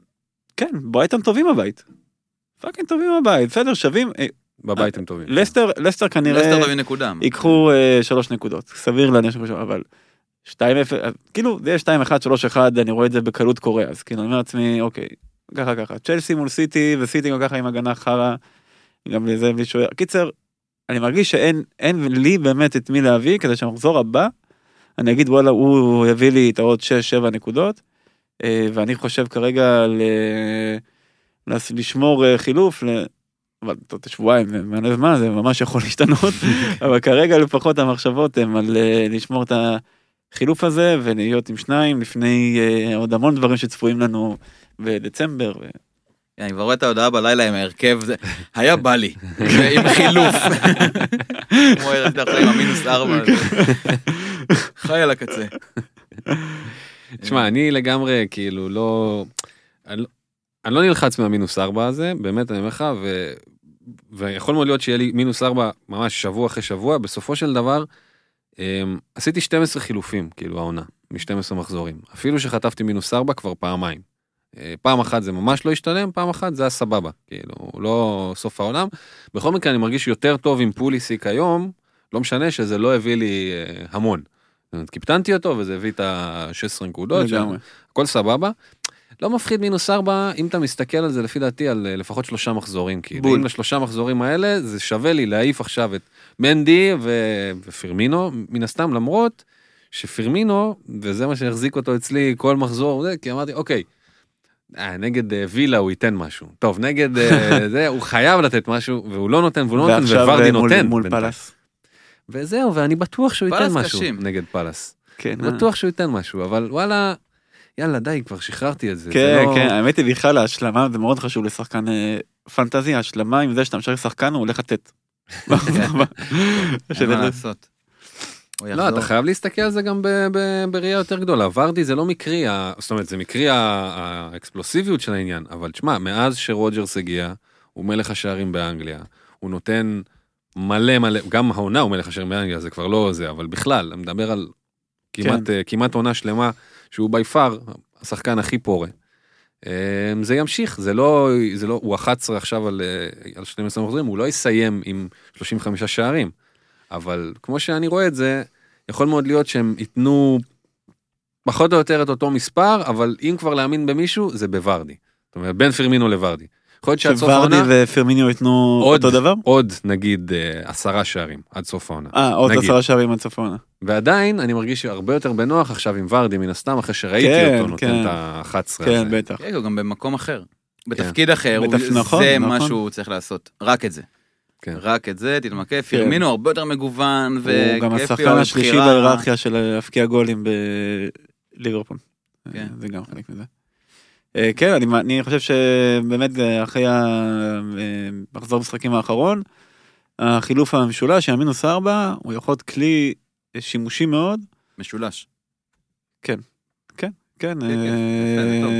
כן, ברייטון טובים בבית. fucking טובים בבית, בסדר, שווים. אה, בבית הם טובים. לסטר, לסטר כנראה לסטר תביא נקודה. ייקחו אה, שלוש נקודות, סביר להניח שהם ייקחו, אבל 2-0, אה, כאילו, זה יהיה 2-1, 3-1, אני רואה את זה בקלות קורה, אז כאילו, אני אומר לעצמי, אוקיי, ככה ככה, צ'לסי מול סיטי, וסיטי גם ככה עם הגנה חרא, גם לזה בלי שוער. קיצר, אני מרגיש שאין אין לי באמת את מי להביא, כדי שהמחזור הבא, אני אגיד וואלה, הוא יביא לי את העוד 6-7 נקודות, ואני חושב כרגע ל... לשמור אה, חילוף. אבל טוב, שבועיים, זה מלא זמן, זה ממש יכול להשתנות, אבל כרגע לפחות המחשבות הן על אה, לשמור את החילוף הזה ולהיות עם שניים לפני אה, עוד המון דברים שצפויים לנו בדצמבר. אני כבר רואה את ההודעה בלילה עם ההרכב, זה היה בא לי, עם חילוף. כמו ארץ דווקא עם המינוס ארבע. הזה. חי על הקצה. תשמע, אני לגמרי, כאילו, לא... אני לא- נלחץ מהמינוס ארבע הזה, באמת, אני אומר לך, ו... ויכול מאוד להיות שיהיה לי מינוס ארבע ממש שבוע אחרי שבוע, בסופו של דבר, אמ, עשיתי 12 חילופים, כאילו, העונה, מ-12 מחזורים. אפילו שחטפתי מינוס ארבע כבר פעמיים. אה, פעם אחת זה ממש לא השתלם, פעם אחת זה היה סבבה, כאילו, לא סוף העולם. בכל מקרה, אני מרגיש יותר טוב עם פוליסיק היום, לא משנה שזה לא הביא לי אה, המון. קיפטנתי אותו וזה הביא את ה-16 נקודות. הכל סבבה. לא מפחיד מינוס ארבע, אם אתה מסתכל על זה לפי דעתי על אה, לפחות שלושה מחזורים, כאילו, בול. אם לשלושה מחזורים האלה, זה שווה לי להעיף עכשיו את מנדי ו... ופירמינו, מן הסתם, למרות שפירמינו, וזה מה שהחזיק אותו אצלי כל מחזור, זה, כי אמרתי, אוקיי, אה, נגד אה, וילה הוא ייתן משהו. טוב, נגד אה, זה, הוא חייב לתת משהו, והוא לא נותן, והוא לא נותן, וורדי אה, מול- נותן. מול. פלאס. וזהו, ואני בטוח שהוא ייתן פלס משהו קשים. נגד פלאס. כן, אני בטוח שהוא ייתן משהו, אבל וואלה, יאללה, די, כבר שחררתי את זה. זה כן, לא- כן, האמת היא בכלל ההשלמה זה מאוד חשוב לשחקן אה, פנטזיה, השלמה עם זה שאתה משחק שחקן הוא הולך לתת. אין מה לעשות. לא. אתה חייב להסתכל על זה גם בראייה יותר גדולה. ורדי זה לא מקרי, זאת אומרת, זה מקרי האקספלוסיביות של העניין, אבל תשמע, מאז שרוג'רס הגיע, הוא מלך השערים באנגליה, הוא נותן מלא מלא, גם העונה הוא מלך השערים באנגליה, זה כבר לא זה, אבל בכלל, אני מדבר על כמעט, אה, כמעט עונה שלמה, שהוא בי פאר השחקן הכי פורה. אה, זה ימשיך, זה לא, זה לא, הוא 11 עכשיו על, אה, על 12 מחזורים, הוא לא יסיים עם 35 שערים. אבל כמו שאני רואה את זה, יכול מאוד להיות שהם ייתנו פחות או יותר את אותו מספר, אבל אם כבר להאמין במישהו, זה בוורדי. זאת אומרת, בין פרמינו לוורדי. יכול להיות שעד סוף שוורדי העונה, ופרמיניו ייתנו עוד- אותו דבר? עוד נגיד אה, עשרה שערים עד סוף העונה. אה, עוד נגיד. עשרה שערים עד סוף העונה. ועדיין אני מרגיש הרבה יותר בנוח עכשיו עם ורדי מן הסתם, אחרי שראיתי כן, אותו נותן כן. את ה-11 כן, הזה. בטח. כן, הוא גם במקום אחר. בתפקיד אחר, הוא- נכון, זה נכון. מה שהוא צריך לעשות. רק את זה. כן. רק את זה, תתמקד. פירמינו הרבה יותר מגוון הוא וכיפי. גם השחקן השלישי. בהיררכיה של להבקיע גולים בליברפול. כן. זה גם חלק מזה. אה, כן, אני, אני חושב שבאמת אה, אחרי המחזור המשחקים האחרון, החילוף המשולש, המינוס ארבע, הוא יכול להיות כלי שימושי מאוד. משולש. כן, כן, אה, בסדר, טוב.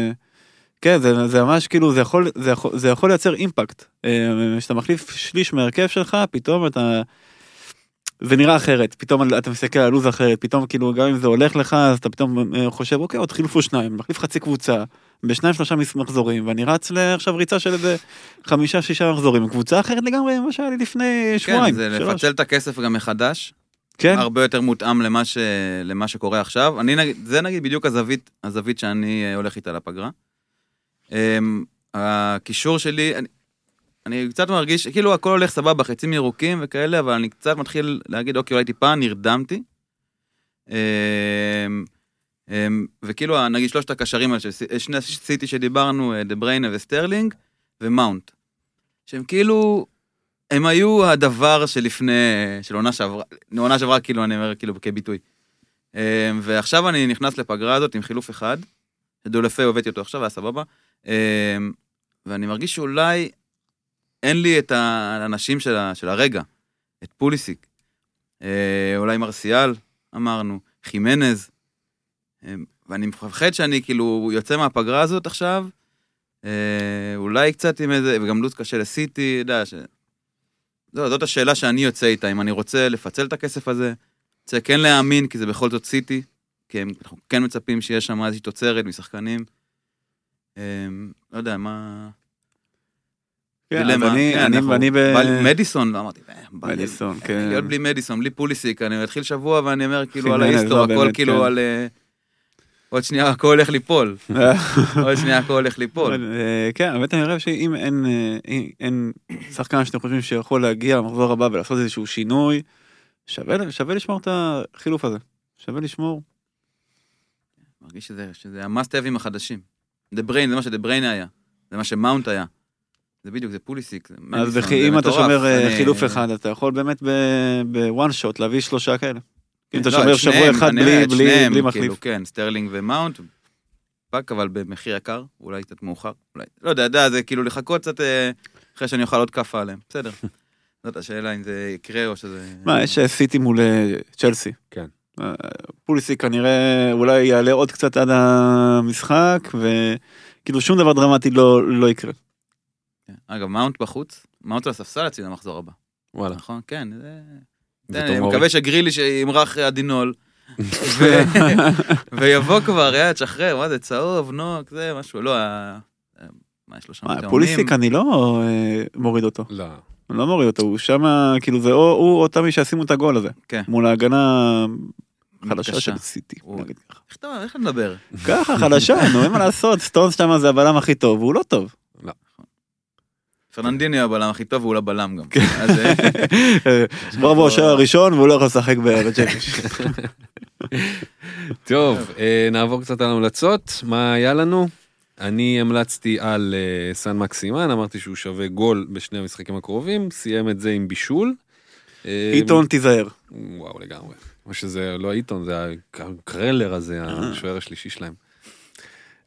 כן, זה, זה ממש כאילו, זה יכול, זה, יכול, זה יכול לייצר אימפקט. אה, כשאתה מחליף שליש מהרכב שלך, פתאום אתה... זה נראה אחרת, פתאום אתה מסתכל על לו"ז אחרת, פתאום כאילו גם אם זה הולך לך, אז אתה פתאום אה, חושב, אוקיי, עוד חילפו שניים, מחליף חצי קבוצה, בשניים שלושה מחזורים, ואני רץ עכשיו ריצה של איזה חמישה שישה מחזורים, קבוצה אחרת לגמרי ממה שהיה לי לפני כן, שבועיים. זה שלוש. לפצל את הכסף גם מחדש. כן, הרבה יותר מותאם למה, ש... למה שקורה עכשיו. אני נגיד, זה נגיד בדיוק הזווית, הזווית שאני אה, הולך איתה לפגרה. אמ, הקישור שלי, אני, קצת מרגיש, כאילו הכל הולך סבבה, חצים ירוקים וכאלה, אבל אני קצת מתחיל להגיד, אוקיי, אולי טיפה נרדמתי. אמ, אמ, וכאילו, נגיד שלושת הקשרים האלה, שני סיטי שדיברנו, אה, דה בריינה וסטרלינג, ומאונט. שהם כאילו, הם היו הדבר שלפני, של עונה שעברה, עונה שעברה כאילו, אני אומר כאילו כביטוי. אמ, ועכשיו אני נכנס לפגרה הזאת עם חילוף אחד, שדולפה הבאתי אותו עכשיו, היה סבבה. ואני מרגיש שאולי אין לי את האנשים של, ה- של הרגע, את פוליסיק. אה, אולי מרסיאל, אמרנו, חימנז. אמ, ואני מפחד שאני כאילו יוצא מהפגרה הזאת עכשיו, אה, אולי קצת עם איזה, וגם לו"ז קשה לסיטי, יודע, ש... זו, זאת השאלה שאני יוצא איתה, אם אני רוצה לפצל את הכסף הזה, רוצה כן להאמין, כי זה בכל זאת סיטי, כי הם- אנחנו כן מצפים שיש שם איזושהי תוצרת משחקנים. אמ, לא יודע, מה... דילמה. אני, כן, אני, ב... מדיסון, ואמרתי, "אה, מדיסון, אה, כן. להיות בלי מדיסון, בלי פוליסיק, אני מתחיל שבוע ואני אומר כאילו על חימנז, ההיסטור, לא, הכל באמת, כאילו כן. על... אה, עוד שנייה הכל הולך ליפול, עוד שנייה הכל הולך ליפול. כן, האמת אני חושב שאם אין, שחקן שאתם חושבים שיכול להגיע למחזור הבא ולעשות איזשהו שינוי, שווה לשמור את החילוף הזה. שווה לשמור. מרגיש שזה, שזה ה must have ים החדשים. דה בריין, זה מה שדה בריין היה, זה מה שמאונט היה. זה בדיוק, זה פוליסיק, זה אז מדיסון, בכי- זה אם אתה מטורף. שומר אה, אני- חילוף אחד, אתה יכול באמת ב one shot להביא שלושה כאלה. אם אתה לא, שומר שבוע שניהם, אחד בלי- שניהם, בלי מחליף. כאילו, כן, סטרלינג ומאונט, fuck, אבל במחיר יקר, אולי קצת מאוחר, אולי, לא יודע, יודע, זה כאילו לחכות קצת אה, אחרי שאני אוכל עוד כאפה עליהם, בסדר. זאת השאלה אם זה יקרה או שזה... מה, יש אה, סיטי מול צ'לסי. כן. פוליסיק כנראה אולי יעלה עוד קצת עד המשחק, וכאילו שום דבר דרמטי לא לא יקרה. אגב, מאונט בחוץ, מאונט על הספסל אצלי למחזור הבא, וואלה. נכון? כן, זה... זה אני מקווה שגרילי שימרח אדינול, ו- ויבוא כבר, יא, תשחרר, מה זה, צהוב, נוק, זה משהו, לא, ה- מה יש לו שם? תאומים? פוליסיק אני לא אה, מוריד אותו. לא. אני לא מוריד אותו, הוא שם, כאילו זה או הוא או תמי שישימו את הגול הזה. כן. מול ההגנה חלשה. של סיטי. הוא- נגיד ככה. איך אתה, איך נדבר? ככה חלשה, נו אין מה לעשות, סטונס שם זה הבלם הכי טוב, והוא לא טוב. פרננדיני הוא הבלם הכי טוב והוא לא בלם גם. כן. אז אה, ברבו השוער הראשון והוא לא יכול לשחק בג'קש. טוב, אה, נעבור קצת על המלצות, מה היה לנו? אני המלצתי על אה, סן מקסימן, אמרתי שהוא שווה גול בשני המשחקים הקרובים, סיים את זה עם בישול. עיתון תיזהר. וואו לגמרי. או שזה לא עיתון, זה הקרלר הזה, השוער השלישי שלהם.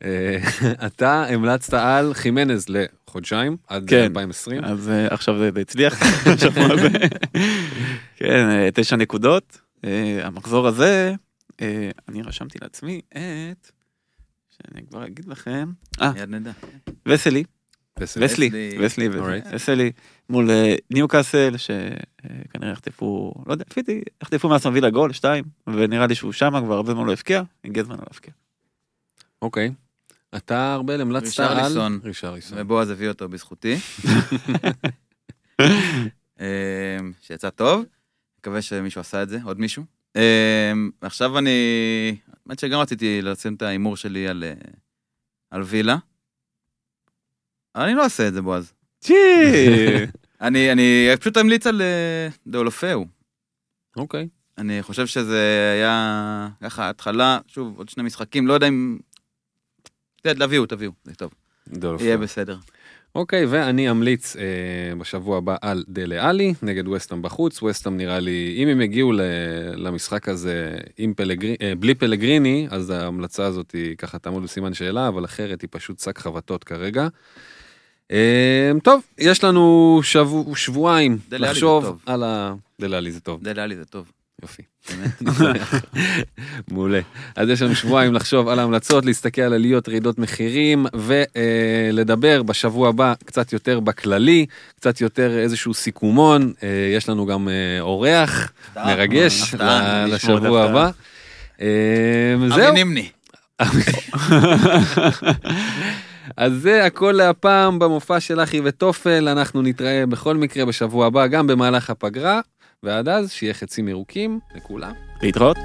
אתה המלצת על חימנז לחודשיים, עד כן. 2020. אז אה, עכשיו זה הצליח. השבוע הזה. כן, אה, תשע נקודות. אה, המחזור הזה, אה, אני רשמתי לעצמי את, שאני כבר אגיד לכם, אה. וסלי. וסלי, וסלי. וסלי, מול אה, ניוקאסל, שכנראה יחטפו, לא יודע, לפי דעתי, יחטפו מאסטון וילה גול, שתיים, ונראה לי שהוא שמה כבר הרבה זמן לא הבקיע, הגיע הזמן לא להבקיע. אוקיי. אתה ארבל המלצת על... רישרליסון. רישרליסון. ובועז הביא אותו בזכותי. אה, שיצא טוב. מקווה שמישהו עשה את זה, עוד מישהו. אה, עכשיו אני... האמת שגם רציתי לשים את ההימור שלי על, אה, על וילה. אני לא אעשה את זה, בועז. צ'י! אני, אני פשוט אמליץ על אה, דאולופאו. אוקיי. אני חושב שזה היה ככה התחלה, שוב, עוד שני משחקים, לא יודע אם... תביאו, תביאו, זה טוב. יהיה בסדר. אוקיי, ואני אמליץ אה, בשבוע הבא על דלה עלי נגד וסטאם בחוץ. וסטאם נראה לי, אם הם יגיעו ל, למשחק הזה עם פלגרי, אה, בלי פלגריני, אז ההמלצה הזאת היא ככה תעמוד בסימן שאלה, אבל אחרת היא פשוט שק חבטות כרגע. אה, טוב, יש לנו שבוע, שבועיים עלי לחשוב. על ה... דלה עלי זה טוב, דלה לי זה טוב, יופי. מעולה. אז יש לנו שבועיים לחשוב על ההמלצות, להסתכל על עליות, רעידות מחירים, ולדבר בשבוע הבא קצת יותר בכללי, קצת יותר איזשהו סיכומון. אה, יש לנו גם אה, אורח מרגש לשבוע. הבא. אה, אבי זהו, נימני. אז זה הכל להפעם במופע של אחי ותופל, אנחנו נתראה בכל מקרה בשבוע הבא, גם במהלך הפגרה, ועד אז שיהיה חצים ירוקים לכולם. להתראות.